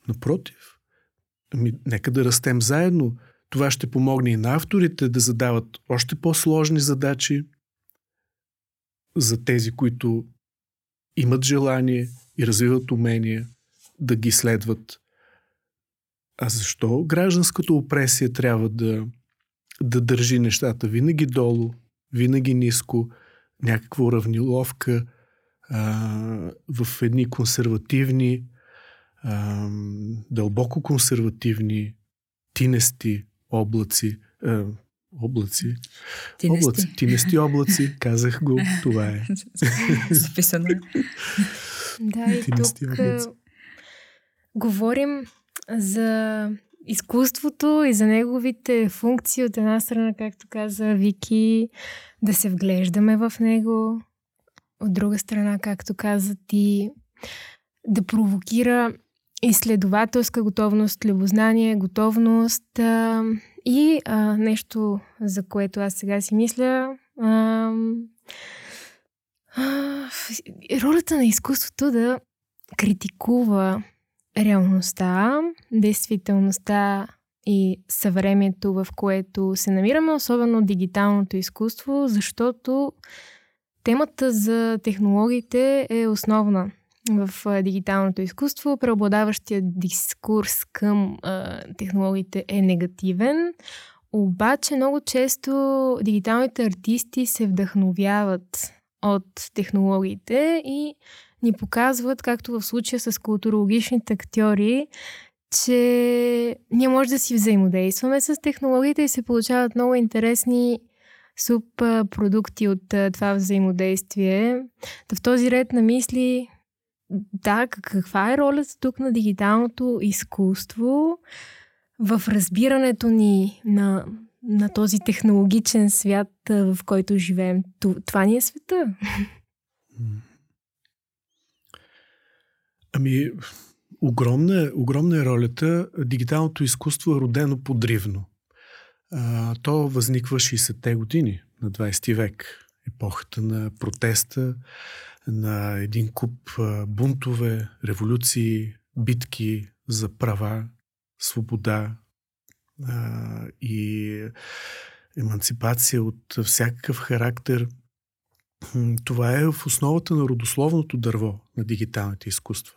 Напротив, ами, нека да растем заедно. Това ще помогне и на авторите да задават още по-сложни задачи за тези, които имат желание и развиват умения да ги следват. А защо гражданската опресия трябва да, да държи нещата винаги долу, винаги ниско, някаква уравниловка а, в едни консервативни, а, дълбоко консервативни, тинести облаци, а, облаци, тинести. облаци, тинести облаци, казах го, това е. Записано е. Да, и тук облаци. говорим за изкуството и за неговите функции от една страна, както каза Вики, да се вглеждаме в него, от друга страна, както каза ти, да провокира изследователска готовност, любознание, готовност а, и а, нещо, за което аз сега си мисля, а, ролята на изкуството да критикува реалността, действителността и съвремието, в което се намираме, особено дигиталното изкуство, защото темата за технологиите е основна в дигиталното изкуство. Преобладаващия дискурс към а, технологиите е негативен, обаче много често дигиталните артисти се вдъхновяват от технологиите и ни показват, както в случая с културологичните актьори, че ние може да си взаимодействаме с технологиите и се получават много интересни субпродукти от това взаимодействие. Та в този ред на мисли, да, каква е ролята тук на дигиталното изкуство в разбирането ни на, на този технологичен свят, в който живеем? Това ни е света. Ами, огромна, е, огромна е ролята. Дигиталното изкуство е родено подривно. А, то възниква 60-те години на 20 век. Епохата на протеста, на един куп бунтове, революции, битки за права, свобода а, и емансипация от всякакъв характер. Това е в основата на родословното дърво на дигиталните изкуства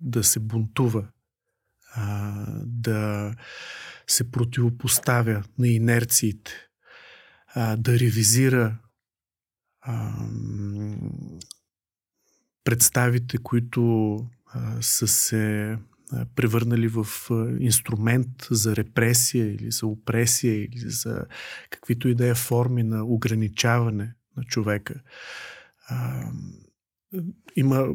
да се бунтува, а, да се противопоставя на инерциите, а, да ревизира представите, които а, са се превърнали в инструмент за репресия или за опресия или за каквито и да е форми на ограничаване на човека. А, има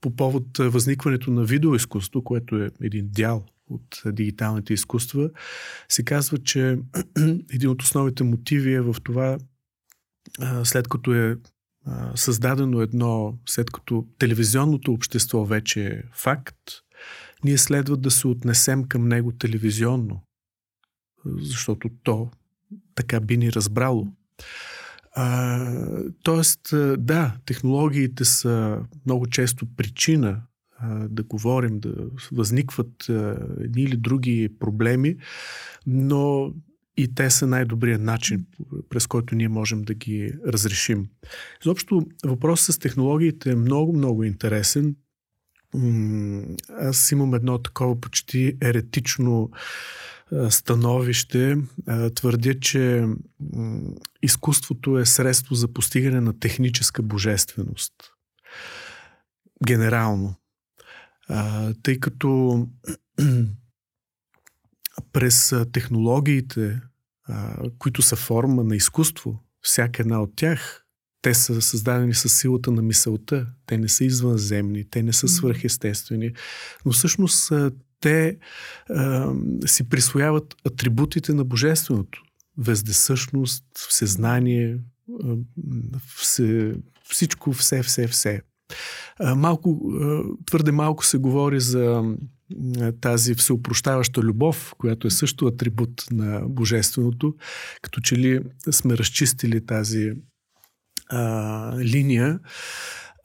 по повод възникването на видеоизкуство, което е един дял от дигиталните изкуства, се казва, че един от основните мотиви е в това, след като е създадено едно, след като телевизионното общество вече е факт, ние следва да се отнесем към него телевизионно, защото то така би ни разбрало. А, тоест, да, технологиите са много често причина а, да говорим, да възникват едни или други проблеми, но и те са най-добрият начин, през който ние можем да ги разрешим. Изобщо въпросът с технологиите е много, много интересен. Аз имам едно такова почти еретично становище. Твърдя, че изкуството е средство за постигане на техническа божественост. Генерално. Тъй като през технологиите, които са форма на изкуство, всяка една от тях, те са създадени с силата на мисълта. Те не са извънземни, те не са свръхестествени. Но всъщност те а, си присвояват атрибутите на Божественото. Вездесъщност, всезнание, все, всичко, все, все, все. А, малко, а, твърде малко се говори за тази всеопрощаваща любов, която е също атрибут на Божественото, като че ли сме разчистили тази а, линия.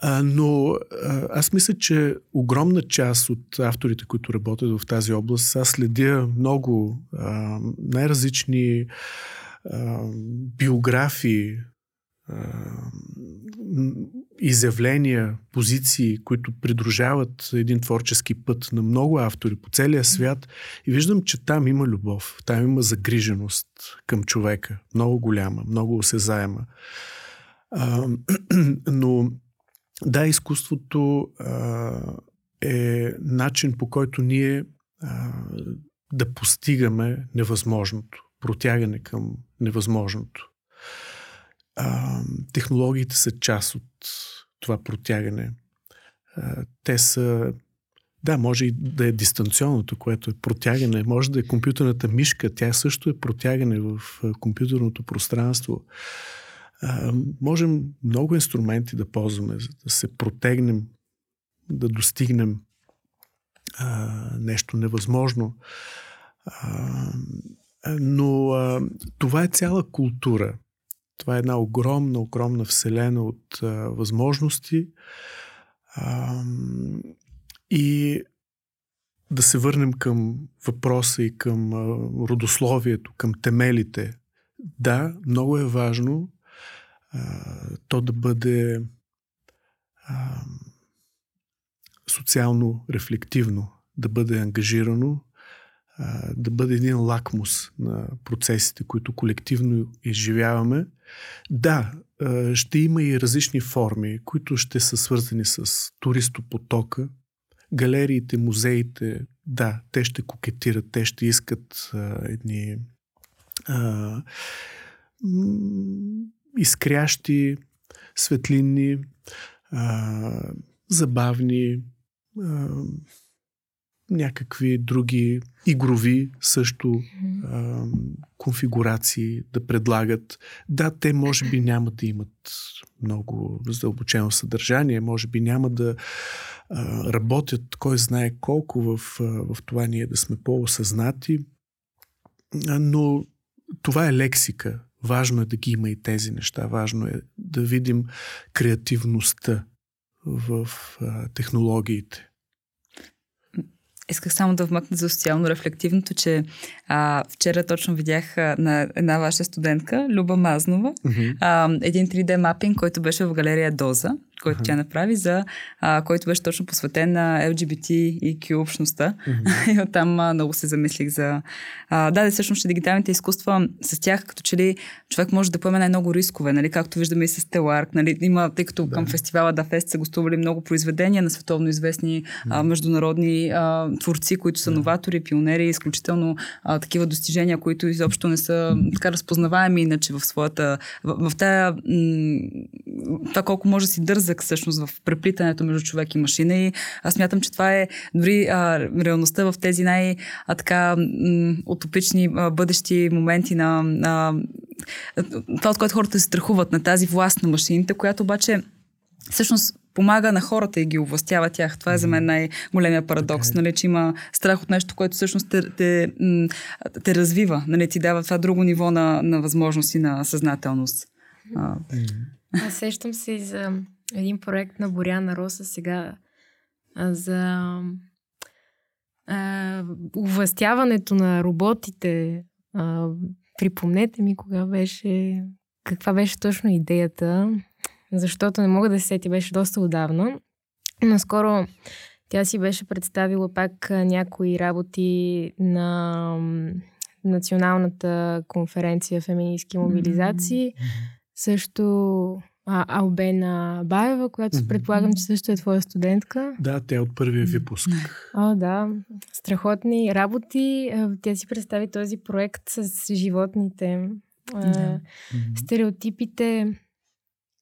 А, но а, аз мисля, че огромна част от авторите, които работят в тази област, аз следя много а, най-различни биографии, изявления, позиции, които придружават един творчески път на много автори по целия свят и виждам, че там има любов, там има загриженост към човека, много голяма, много осезаема. А, но да, изкуството а, е начин по който ние а, да постигаме невъзможното, протягане към невъзможното. А, технологиите са част от това протягане. А, те са да, може и да е дистанционното, което е протягане. Може да е компютърната мишка. Тя също е протягане в компютърното пространство а, можем много инструменти да ползваме, за да се протегнем, да достигнем а, нещо невъзможно. А, но а, това е цяла култура. Това е една огромна, огромна вселена от а, възможности. А, и да се върнем към въпроса и към а, родословието, към темелите. Да, много е важно то да бъде а, социално рефлективно, да бъде ангажирано, а, да бъде един лакмус на процесите, които колективно изживяваме. Да, ще има и различни форми, които ще са свързани с туристопотока, галериите, музеите, да, те ще кокетират, те ще искат а, едни а, изкрящи, светлинни, а, забавни, а, някакви други игрови също а, конфигурации да предлагат. Да, те може би няма да имат много задълбочено съдържание, може би няма да а, работят кой знае колко в, в това ние да сме по-осъзнати, но това е лексика. Важно е да ги има и тези неща. Важно е да видим креативността в а, технологиите. Исках само да вмъкна за социално рефлективното, че а, вчера точно видях а, на една ваша студентка, Люба Мазнова, mm-hmm. а, един 3D мапинг, който беше в галерия Доза който uh-huh. тя направи, за, а, който беше точно посветен на LGBT и Q общността. Uh-huh. и оттам а, много се замислих за... А, да, да, всъщност, че дигиталните изкуства с тях, като че ли човек може да поеме най-много рискове, нали? както виждаме и с Теларк. Нали? Има, тъй като да. към фестивала Да Фест са гостували много произведения на световно известни uh-huh. а, международни а, творци, които са uh-huh. новатори, пионери, изключително а, такива достижения, които изобщо не са така разпознаваеми иначе в своята... В, в тая... М- това колко може да си дърза близък всъщност в преплитането между човек и машина и аз мятам, че това е дори а, реалността в тези най- а, така м- утопични а, бъдещи моменти на а, това, от което хората се страхуват на тази власт на машините, която обаче всъщност помага на хората и ги овластява тях. Това е за мен най-големия парадокс, okay. Е. нали, че има страх от нещо, което всъщност те, те, те развива, нали, ти дава това друго ниво на, на възможности на съзнателност. Аз сещам се и за един проект на Боряна Роса сега за а, увластяването на роботите. А, припомнете ми кога беше, каква беше точно идеята защото не мога да се сети, беше доста отдавна. Наскоро тя си беше представила пак някои работи на Националната конференция феминистки мобилизации. Mm-hmm. Също а, Албена Баева, която mm-hmm. предполагам, че също е твоя студентка. Да, тя е от първия випуск. О, да. Страхотни работи. Тя си представи този проект с животните. Mm-hmm. Стереотипите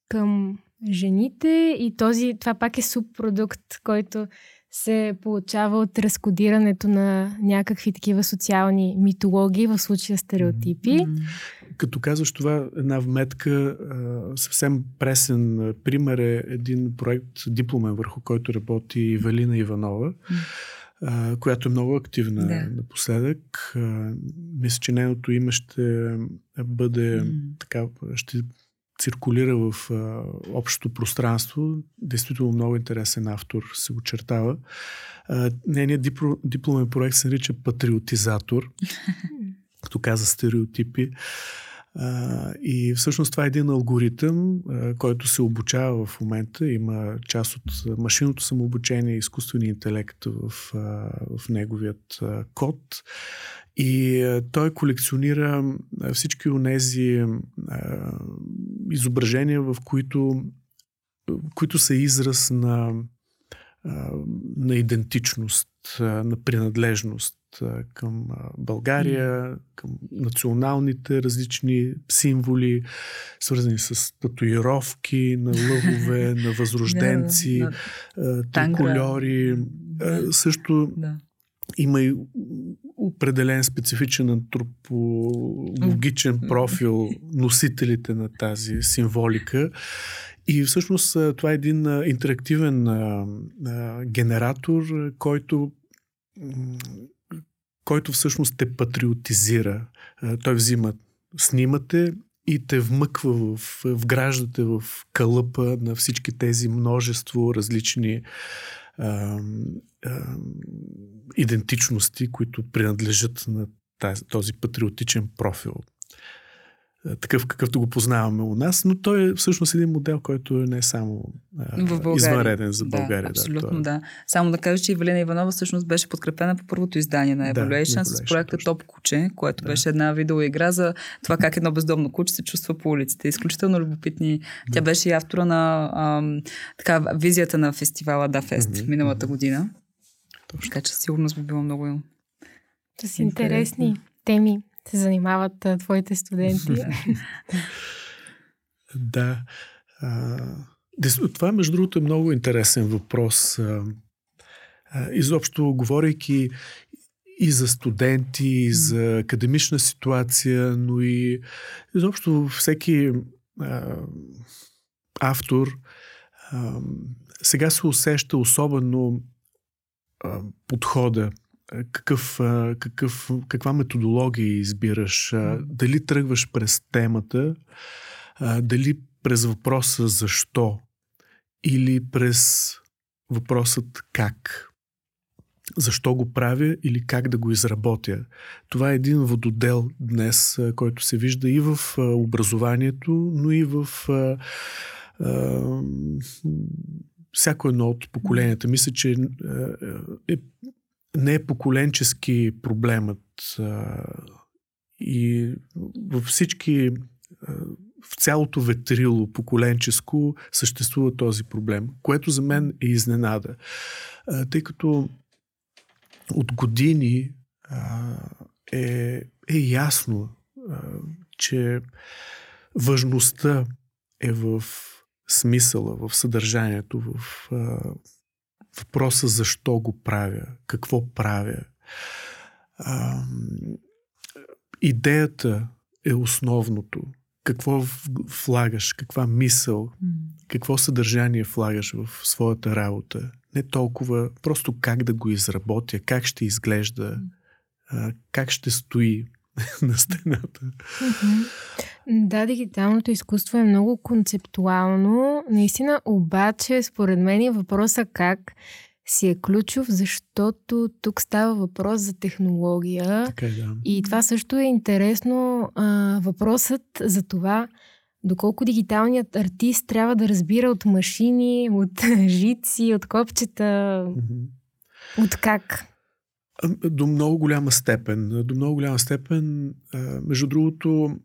към жените и този, това пак е субпродукт, който се получава от разкодирането на някакви такива социални митологии, в случая стереотипи. Като казваш това, една вметка, съвсем пресен пример е един проект дипломен, върху който работи Валина Иванова, която е много активна да. напоследък. Мисля, че нейното име ще бъде така, ще циркулира в а, общото пространство. Действително много интересен автор се очертава. Нейният дипло, дипломен проект се нарича Патриотизатор, като каза стереотипи. А, и всъщност това е един алгоритъм, а, който се обучава в момента. Има част от машинното самообучение изкуствения интелект в, а, в неговият а, код. И а, той колекционира всички от тези изображения, в които, които са израз на, на идентичност, на принадлежност към България, към националните различни символи, свързани с татуировки на лъвове, на възрожденци, трикольори. Също има и определен специфичен антропологичен профил носителите на тази символика. И всъщност това е един интерактивен генератор, който който всъщност те патриотизира. Той взима, снимате и те вмъква в, вграждате в кълъпа на всички тези множество различни а, а, идентичности, които принадлежат на тази, този патриотичен профил. Е, такъв какъвто го познаваме у нас, но той е всъщност един модел, който е не само в извънреден за България. Да, абсолютно, да, да. Само да кажа, че Ивелина Иванова всъщност беше подкрепена по първото издание на Evaluation да, с проекта точно. Топ куче, което да. беше една видеоигра за това как едно бездомно куче се чувства по улиците. Изключително любопитни. Да. Тя беше и автора на ам, така, визията на фестивала Да Фест mm-hmm. миналата година. Точно. Така че сигурно би било много с интересни теми се занимават а, твоите студенти. да. А, това, между другото, е много интересен въпрос. А, изобщо, говорейки и за студенти, и за академична ситуация, но и изобщо всеки а, автор а, сега се усеща особено а, подхода какъв, какъв, каква методология избираш? Дали тръгваш през темата, дали през въпроса защо или през въпросът как? Защо го правя или как да го изработя? Това е един вододел днес, който се вижда и в образованието, но и в всяко едно от поколенията. Мисля, че е не е поколенчески проблемът. И във всички, в цялото ветрило поколенческо съществува този проблем, което за мен е изненада. Тъй като от години е, е ясно, че важността е в смисъла, в съдържанието, в въпроса защо го правя, какво правя. А, идеята е основното. Какво влагаш, каква мисъл, какво съдържание влагаш в своята работа. Не толкова просто как да го изработя, как ще изглежда, как ще стои на стената. Да, дигиталното изкуство е много концептуално. Наистина, обаче, според мен е въпроса как си е ключов, защото тук става въпрос за технология. Така е, да. И това също е интересно. А, въпросът за това, доколко дигиталният артист трябва да разбира от машини, от жици, от копчета, mm-hmm. от как. До много голяма степен. До много голяма степен. Между другото,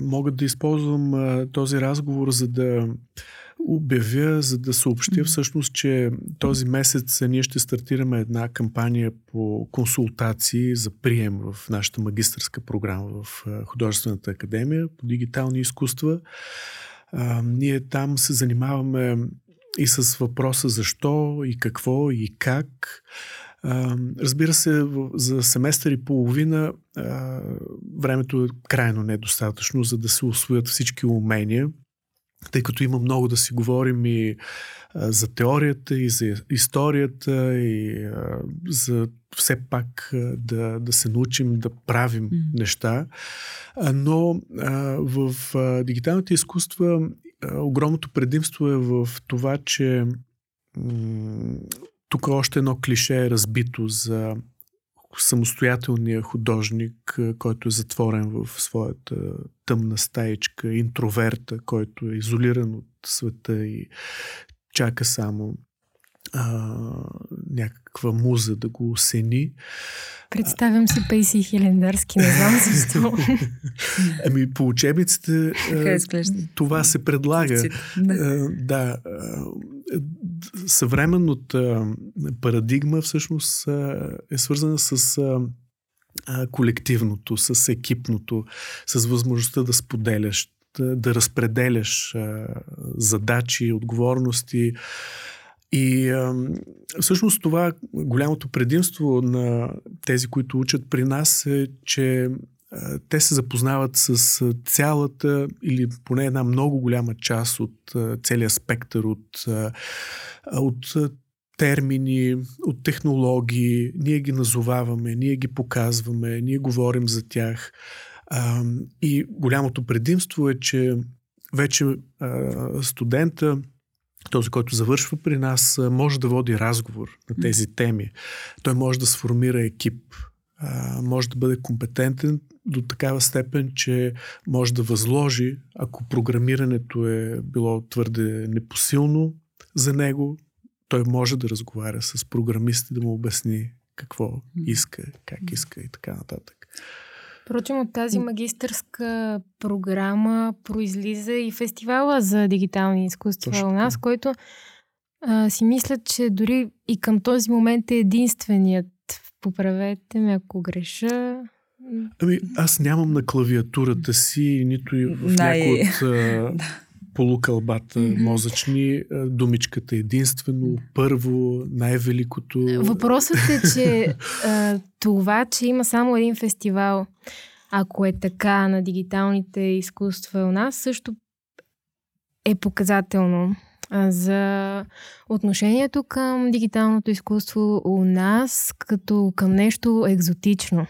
мога да използвам този разговор, за да обявя, за да съобщя всъщност, че този месец ние ще стартираме една кампания по консултации за прием в нашата магистърска програма в Художествената академия по дигитални изкуства. А, ние там се занимаваме и с въпроса защо и какво и как. А, разбира се, за семестър и половина а, времето е крайно недостатъчно, за да се освоят всички умения – тъй като има много да си говорим и а, за теорията, и за историята, и а, за все пак а, да, да се научим да правим mm. неща. А, но а, в а, дигиталните изкуства а, огромното предимство е в това, че тук още едно клише е разбито за самостоятелния художник, който е затворен в своята тъмна стаечка, интроверта, който е изолиран от света и чака само а, някаква муза да го осени. Представям си Пейси Хилендарски, не знам защо. ами по учебниците това се предлага. Да. да. Съвременната парадигма всъщност е свързана с колективното, с екипното, с възможността да споделяш, да, разпределяш задачи, отговорности, и всъщност това голямото предимство на тези, които учат при нас е, че те се запознават с цялата или поне една много голяма част от а, целия спектър от, от термини, от технологии. Ние ги назоваваме, ние ги показваме, ние говорим за тях. И голямото предимство е, че вече студента този, който завършва при нас, може да води разговор на тези теми. Той може да сформира екип, може да бъде компетентен до такава степен, че може да възложи, ако програмирането е било твърде непосилно за него, той може да разговаря с програмисти, да му обясни какво иска, как иска и така нататък. Впрочем, от тази магистърска програма произлиза и фестивала за дигитални изкуства Точно. у нас, който а, си мисля, че дори и към този момент е единственият. Поправете ме, ако греша. Ами, аз нямам на клавиатурата си, нито и в Най... някои от а, полукълбата мозъчни, думичката единствено, първо, най-великото. Въпросът е, че а, това, че има само един фестивал, ако е така на дигиталните изкуства у нас, също е показателно за отношението към дигиталното изкуство у нас като към нещо екзотично.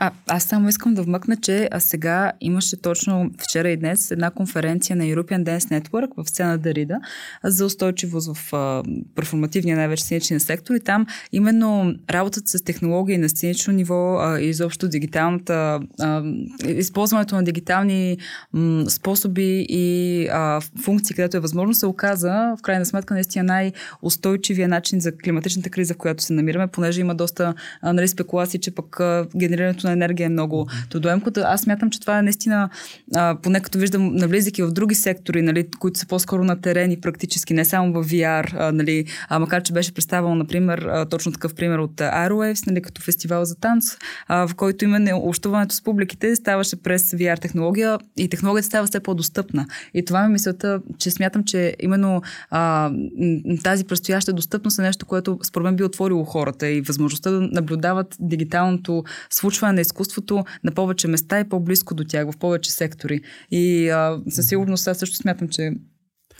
А, аз само искам да вмъкна, че а сега имаше точно вчера и днес една конференция на European Dance Network в сцена Дарида за устойчивост в а, перформативния най-вече сценичен сектор и там именно работата с технологии на сценично ниво а, и изобщо дигиталната а, използването на дигитални м, способи и а, функции, където е възможно, се оказа в крайна сметка наистина най- най-устойчивия начин за климатичната криза, в която се намираме, понеже има доста а, нали, спекулации, че пък а, генерирането на енергия е много трудоемко. Аз смятам, че това е наистина, а, поне като виждам, навлизайки в други сектори, нали, които са по-скоро на терен и практически, не само в VR, а, нали, а, макар че беше представено, например, а, точно такъв пример от Aerowaves, нали, като фестивал за танц, а, в който именно общуването с публиките ставаше през VR технология и технологията става все по-достъпна. И това ми мисълта, че смятам, че именно а, тази предстояща достъпност е нещо, което според мен би отворило хората и възможността да наблюдават дигиталното случване на изкуството на повече места и по-близко до тях, в повече сектори. И а, със сигурност аз също смятам, че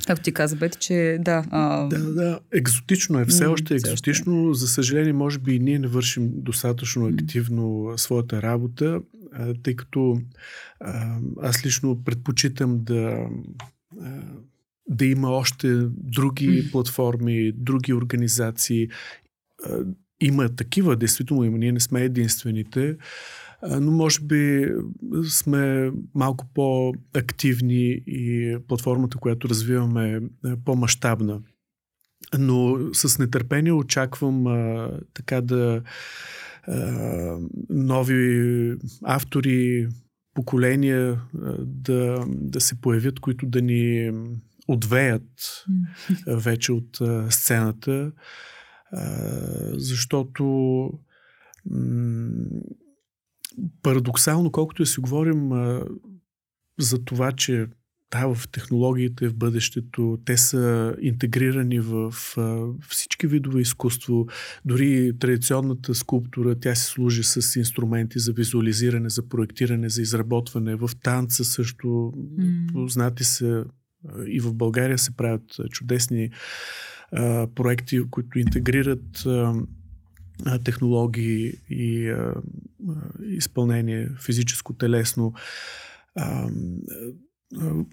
Както ти каза, Бети, че да. А... Да, да. Екзотично е. Все още е екзотично. За съжаление, може би и ние не вършим достатъчно активно своята работа, тъй като аз лично предпочитам да да има още други платформи, други организации. Има такива, действително има. Ние не сме единствените но може би сме малко по-активни и платформата, която развиваме е по-масштабна. Но с нетърпение очаквам а, така да а, нови автори, поколения да, да се появят, които да ни отвеят вече от а, сцената, а, защото парадоксално, колкото и си говорим а, за това, че да, в технологиите в бъдещето, те са интегрирани в а, всички видове изкуство. Дори традиционната скулптура, тя се служи с инструменти за визуализиране, за проектиране, за изработване. В танца също, mm. познати се и в България се правят чудесни проекти, които интегрират технологии и изпълнение физическо, телесно.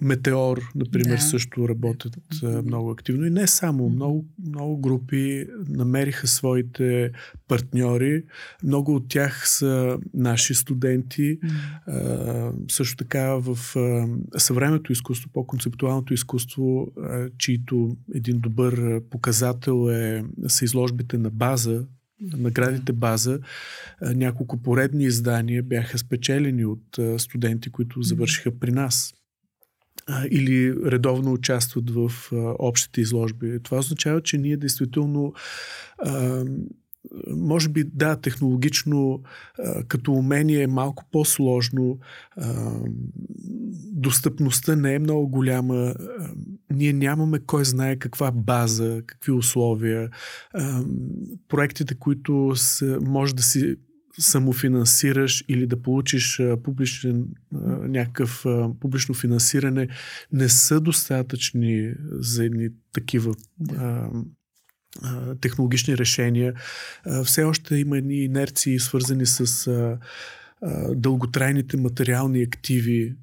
Метеор, например, да. също работят много активно. И не само. Много, много групи намериха своите партньори. Много от тях са наши студенти. Mm. А, също така в съвременното изкуство, по-концептуалното изкуство, а, чието един добър показател е, са изложбите на база, наградите база. Няколко поредни издания бяха спечелени от студенти, които завършиха при нас или редовно участват в общите изложби. Това означава, че ние действително може би, да, технологично като умение е малко по-сложно. Достъпността не е много голяма. Ние нямаме кой знае каква база, какви условия. Проектите, които може да си самофинансираш или да получиш публичен, някакъв публично финансиране, не са достатъчни за едни такива технологични решения. Все още има едни инерции, свързани с дълготрайните материални активи,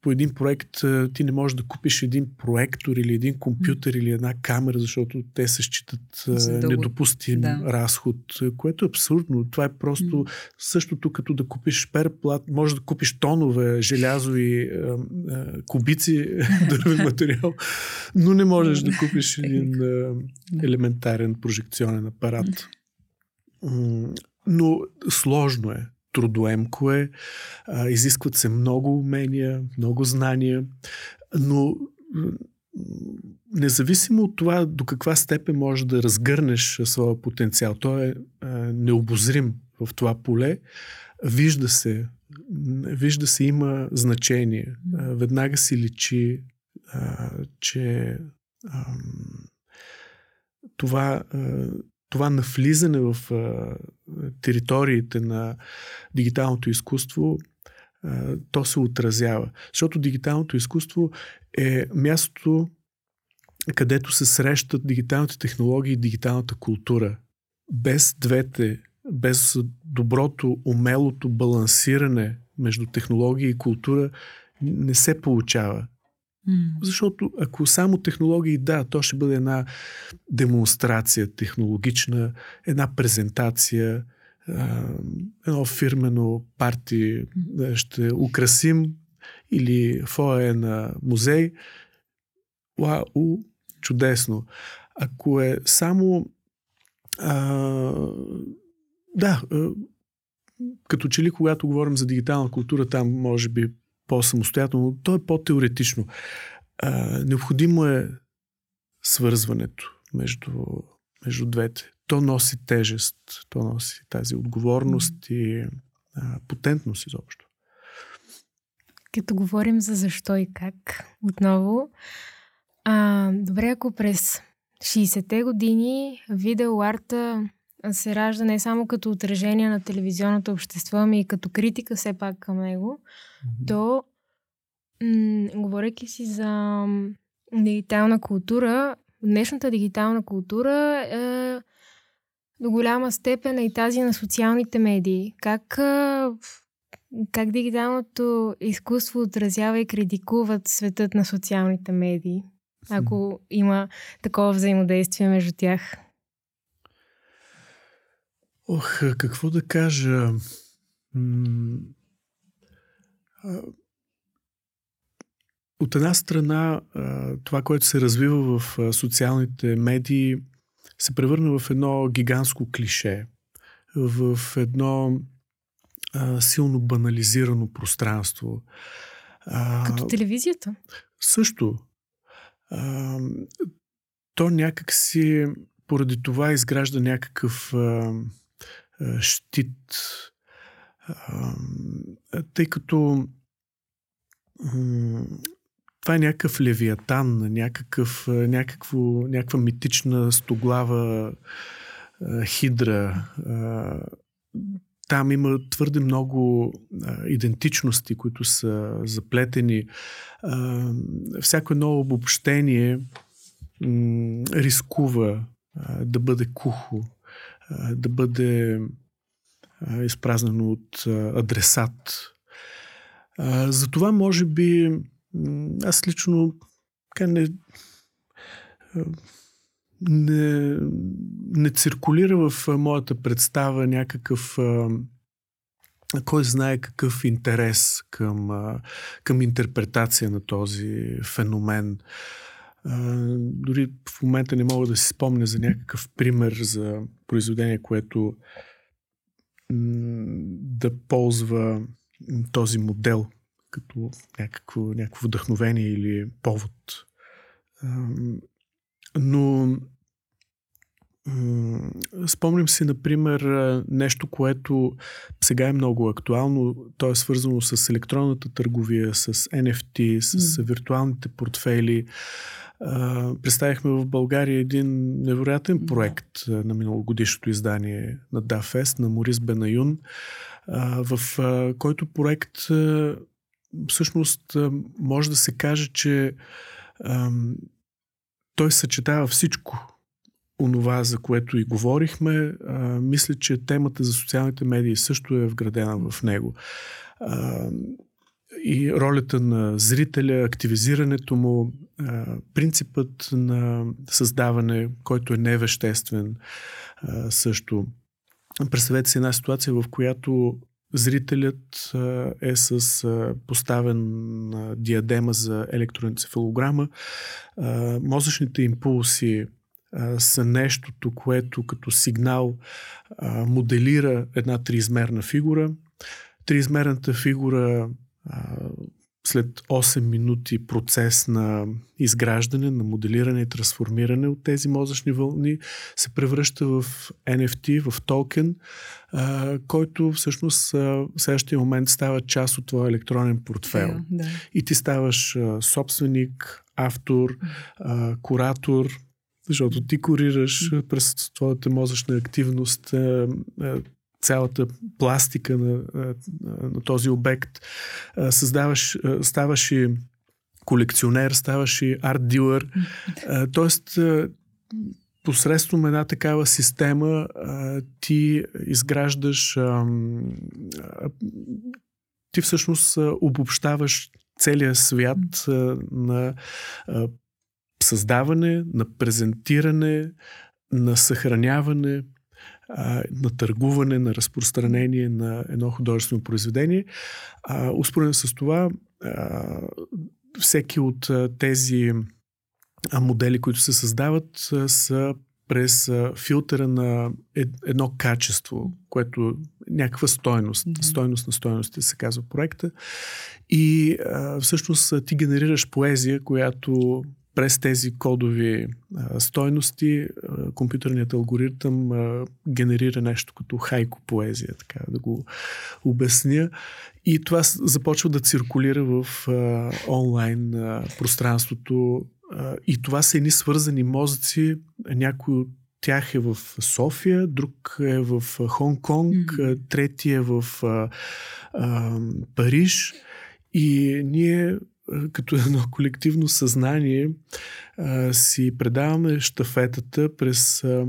по един проект ти не можеш да купиш един проектор или един компютър или една камера, защото те се считат да недопустим да. разход, което е абсурдно. Това е просто mm. същото като да купиш перплат, може да купиш тонове желязови а, а, кубици дървен материал, но не можеш да купиш един а, елементарен прожекционен апарат. Но сложно е трудоемко е, изискват се много умения, много знания, но независимо от това до каква степен можеш да разгърнеш своя потенциал, той е а, необозрим в това поле, вижда се, вижда се, има значение. Веднага си личи, че това това навлизане в а, териториите на дигиталното изкуство, а, то се отразява. Защото дигиталното изкуство е мястото, където се срещат дигиталните технологии и дигиталната култура. Без двете, без доброто, умелото балансиране между технология и култура не се получава. Защото ако само технологии, да, то ще бъде една демонстрация технологична, една презентация, едно фирмено парти ще украсим или фоя на музей. Уау, чудесно. Ако е само а, да, като че ли когато говорим за дигитална култура, там може би по-самостоятелно, то е по-теоретично. А, необходимо е свързването между, между двете. То носи тежест, то носи тази отговорност и а, потентност изобщо. Като говорим за защо и как, отново, а, добре, ако през 60-те години видео арта се ражда не само като отражение на телевизионното общество, ами и като критика все пак към него, mm-hmm. то, м- говоряки си за дигитална култура, днешната дигитална култура е до голяма степен е и тази на социалните медии. Как, как дигиталното изкуство отразява и критикуват светът на социалните медии, ако има такова взаимодействие между тях? Ох, какво да кажа? От една страна, това, което се развива в социалните медии, се превърна в едно гигантско клише, в едно силно банализирано пространство. Като телевизията? Също. То някак си поради това изгражда някакъв щит, тъй като това е някакъв левиатан, някакъв, някакво, някаква митична стоглава хидра. Там има твърде много идентичности, които са заплетени. Всяко едно обобщение рискува да бъде кухо, да бъде изпразнено от адресат. Затова, може би, аз лично не, не, не циркулира в моята представа някакъв кой знае какъв интерес към, към интерпретация на този феномен. Дори в момента не мога да си спомня за някакъв пример за произведение, което да ползва този модел като някакво, някакво вдъхновение или повод. Но Спомням си, например, нещо, което сега е много актуално. То е свързано с електронната търговия, с NFT, с виртуалните портфели. Представихме в България един невероятен проект на миналогодишното издание на Дафест на Морис Бенаюн, в който проект всъщност може да се каже, че той съчетава всичко онова, за което и говорихме. мисля, че темата за социалните медии също е вградена в него и ролята на зрителя, активизирането му, принципът на създаване, който е невеществен също. Представете си една ситуация, в която зрителят е с поставен диадема за електроенцефалограма. Мозъчните импулси са нещото, което като сигнал моделира една триизмерна фигура. Триизмерната фигура след 8 минути процес на изграждане, на моделиране и трансформиране от тези мозъчни вълни се превръща в NFT, в токен, който всъщност в следващия момент става част от твоя електронен портфел. Yeah, да. И ти ставаш собственик, автор, куратор, защото ти корираш през твоята мозъчна активност цялата пластика на, на този обект. Създаваш, ставаш колекционер, ставаш и арт-дилър. Тоест, посредством една такава система ти изграждаш ти всъщност обобщаваш целия свят на създаване, на презентиране, на съхраняване, на търгуване, на разпространение на едно художествено произведение. успоредно с това, всеки от тези модели, които се създават, са през филтъра на едно качество, което някаква стойност. Mm-hmm. Стойност на стойности се казва проекта. И а, всъщност ти генерираш поезия, която през тези кодови а, стойности а, компютърният алгоритъм а, генерира нещо като хайко поезия, така да го обясня. И това започва да циркулира в а, онлайн а, пространството и това са едни свързани мозъци. Някой от тях е в София, друг е в Хонг-Конг, mm-hmm. трети е в а, а, Париж. И ние като едно колективно съзнание а, си предаваме штафетата през а,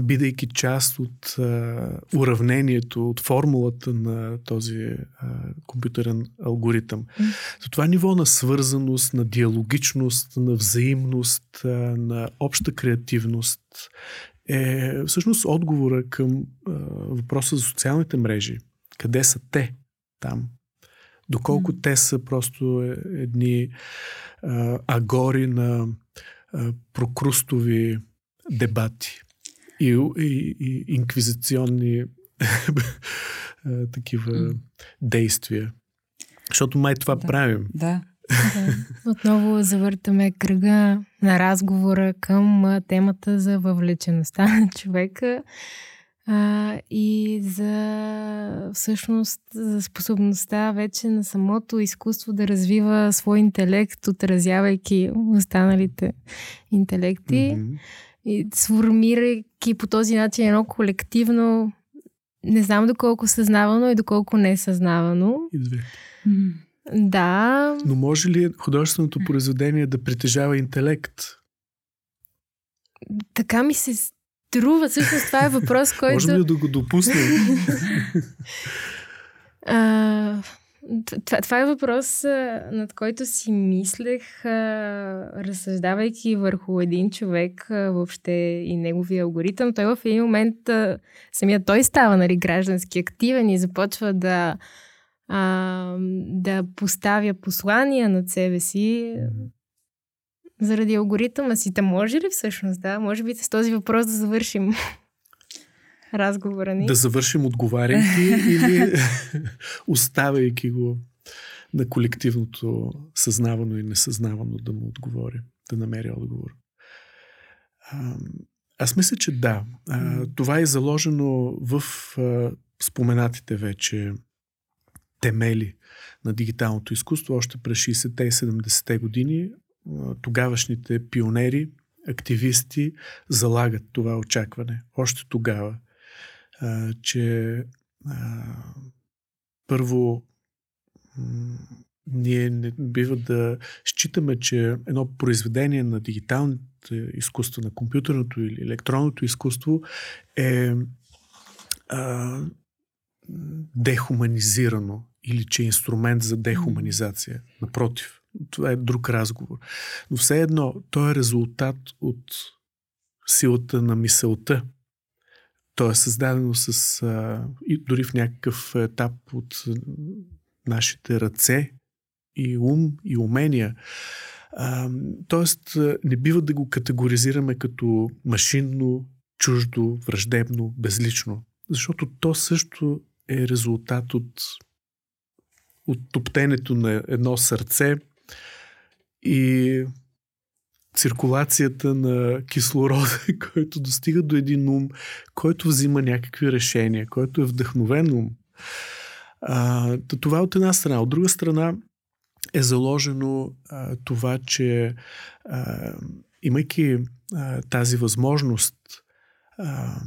бидейки част от а, уравнението, от формулата на този а, компютърен алгоритъм. Mm. За това ниво на свързаност, на диалогичност, на взаимност, а, на обща креативност е всъщност отговора към а, въпроса за социалните мрежи. Къде са те там? Доколко mm. те са просто е, едни а, агори на а, прокрустови дебати и, и, и инквизиционни такива mm. действия. Защото май това да. правим. Да. да. Отново завъртаме кръга на разговора към темата за въвлечеността на човека а, и за всъщност за способността вече на самото изкуство да развива свой интелект, отразявайки останалите интелекти. Mm-hmm и сформирайки по този начин едно колективно, не знам доколко съзнавано и доколко не съзнавано. И две. Да. Но може ли художественото произведение да притежава интелект? Така ми се струва. Всъщност това е въпрос, който... Можем ли да го допуснем? а, това, това е въпрос, над който си мислех, разсъждавайки върху един човек, въобще и неговия алгоритъм. Той в един момент, самия той става нали, граждански активен и започва да, а, да поставя послания над себе си заради алгоритъма си. Та може ли всъщност, да? Може би с този въпрос да завършим разговора ни. Да завършим отговаряйки или оставяйки го на колективното съзнавано и несъзнавано да му отговори, да намери отговор. А, аз мисля, че да. А, това е заложено в а, споменатите вече темели на дигиталното изкуство още през 60-те и 70-те години. Тогавашните пионери, активисти залагат това очакване. Още тогава а, че а, първо м- ние не бива да считаме, че едно произведение на дигиталното изкуство, на компютърното или електронното изкуство е а, дехуманизирано или че е инструмент за дехуманизация. Напротив, това е друг разговор. Но все едно, то е резултат от силата на мисълта, то е създадено с, а, и дори в някакъв етап от нашите ръце и ум и умения. А, тоест, не бива да го категоризираме като машинно, чуждо, враждебно, безлично. Защото то също е резултат от, от топтенето на едно сърце и циркулацията на кислорода, който достига до един ум, който взима някакви решения, който е вдъхновен ум. А, това от една страна. От друга страна е заложено а, това, че а, имайки а, тази възможност, а,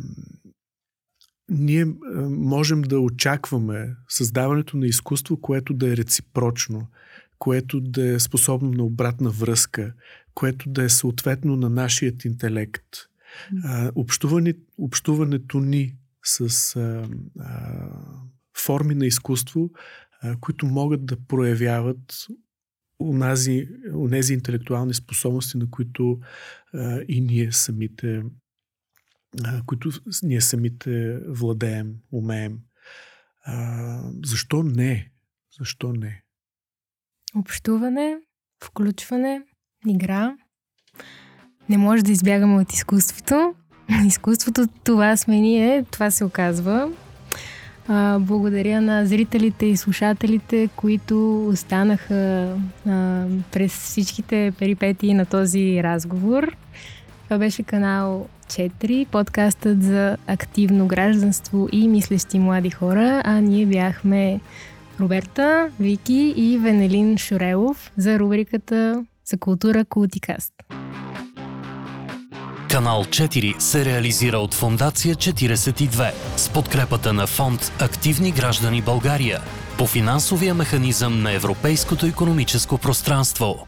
ние можем да очакваме създаването на изкуство, което да е реципрочно, което да е способно на обратна връзка, което да е съответно на нашият интелект. А, общуване, общуването ни с а, а, форми на изкуство, а, които могат да проявяват унази, унези интелектуални способности, на които а, и ние самите а, които ние самите владеем, умеем. А, защо не? Защо не? Общуване, включване, игра. Не може да избягаме от изкуството. Изкуството това сме ние, това се оказва. А, благодаря на зрителите и слушателите, които останаха а, през всичките перипетии на този разговор. Това беше канал 4, подкастът за активно гражданство и мислещи млади хора, а ние бяхме Роберта, Вики и Венелин Шурелов за рубриката за култура Култикаст. Канал 4 се реализира от Фондация 42 с подкрепата на фонд Активни граждани България по финансовия механизъм на Европейското економическо пространство.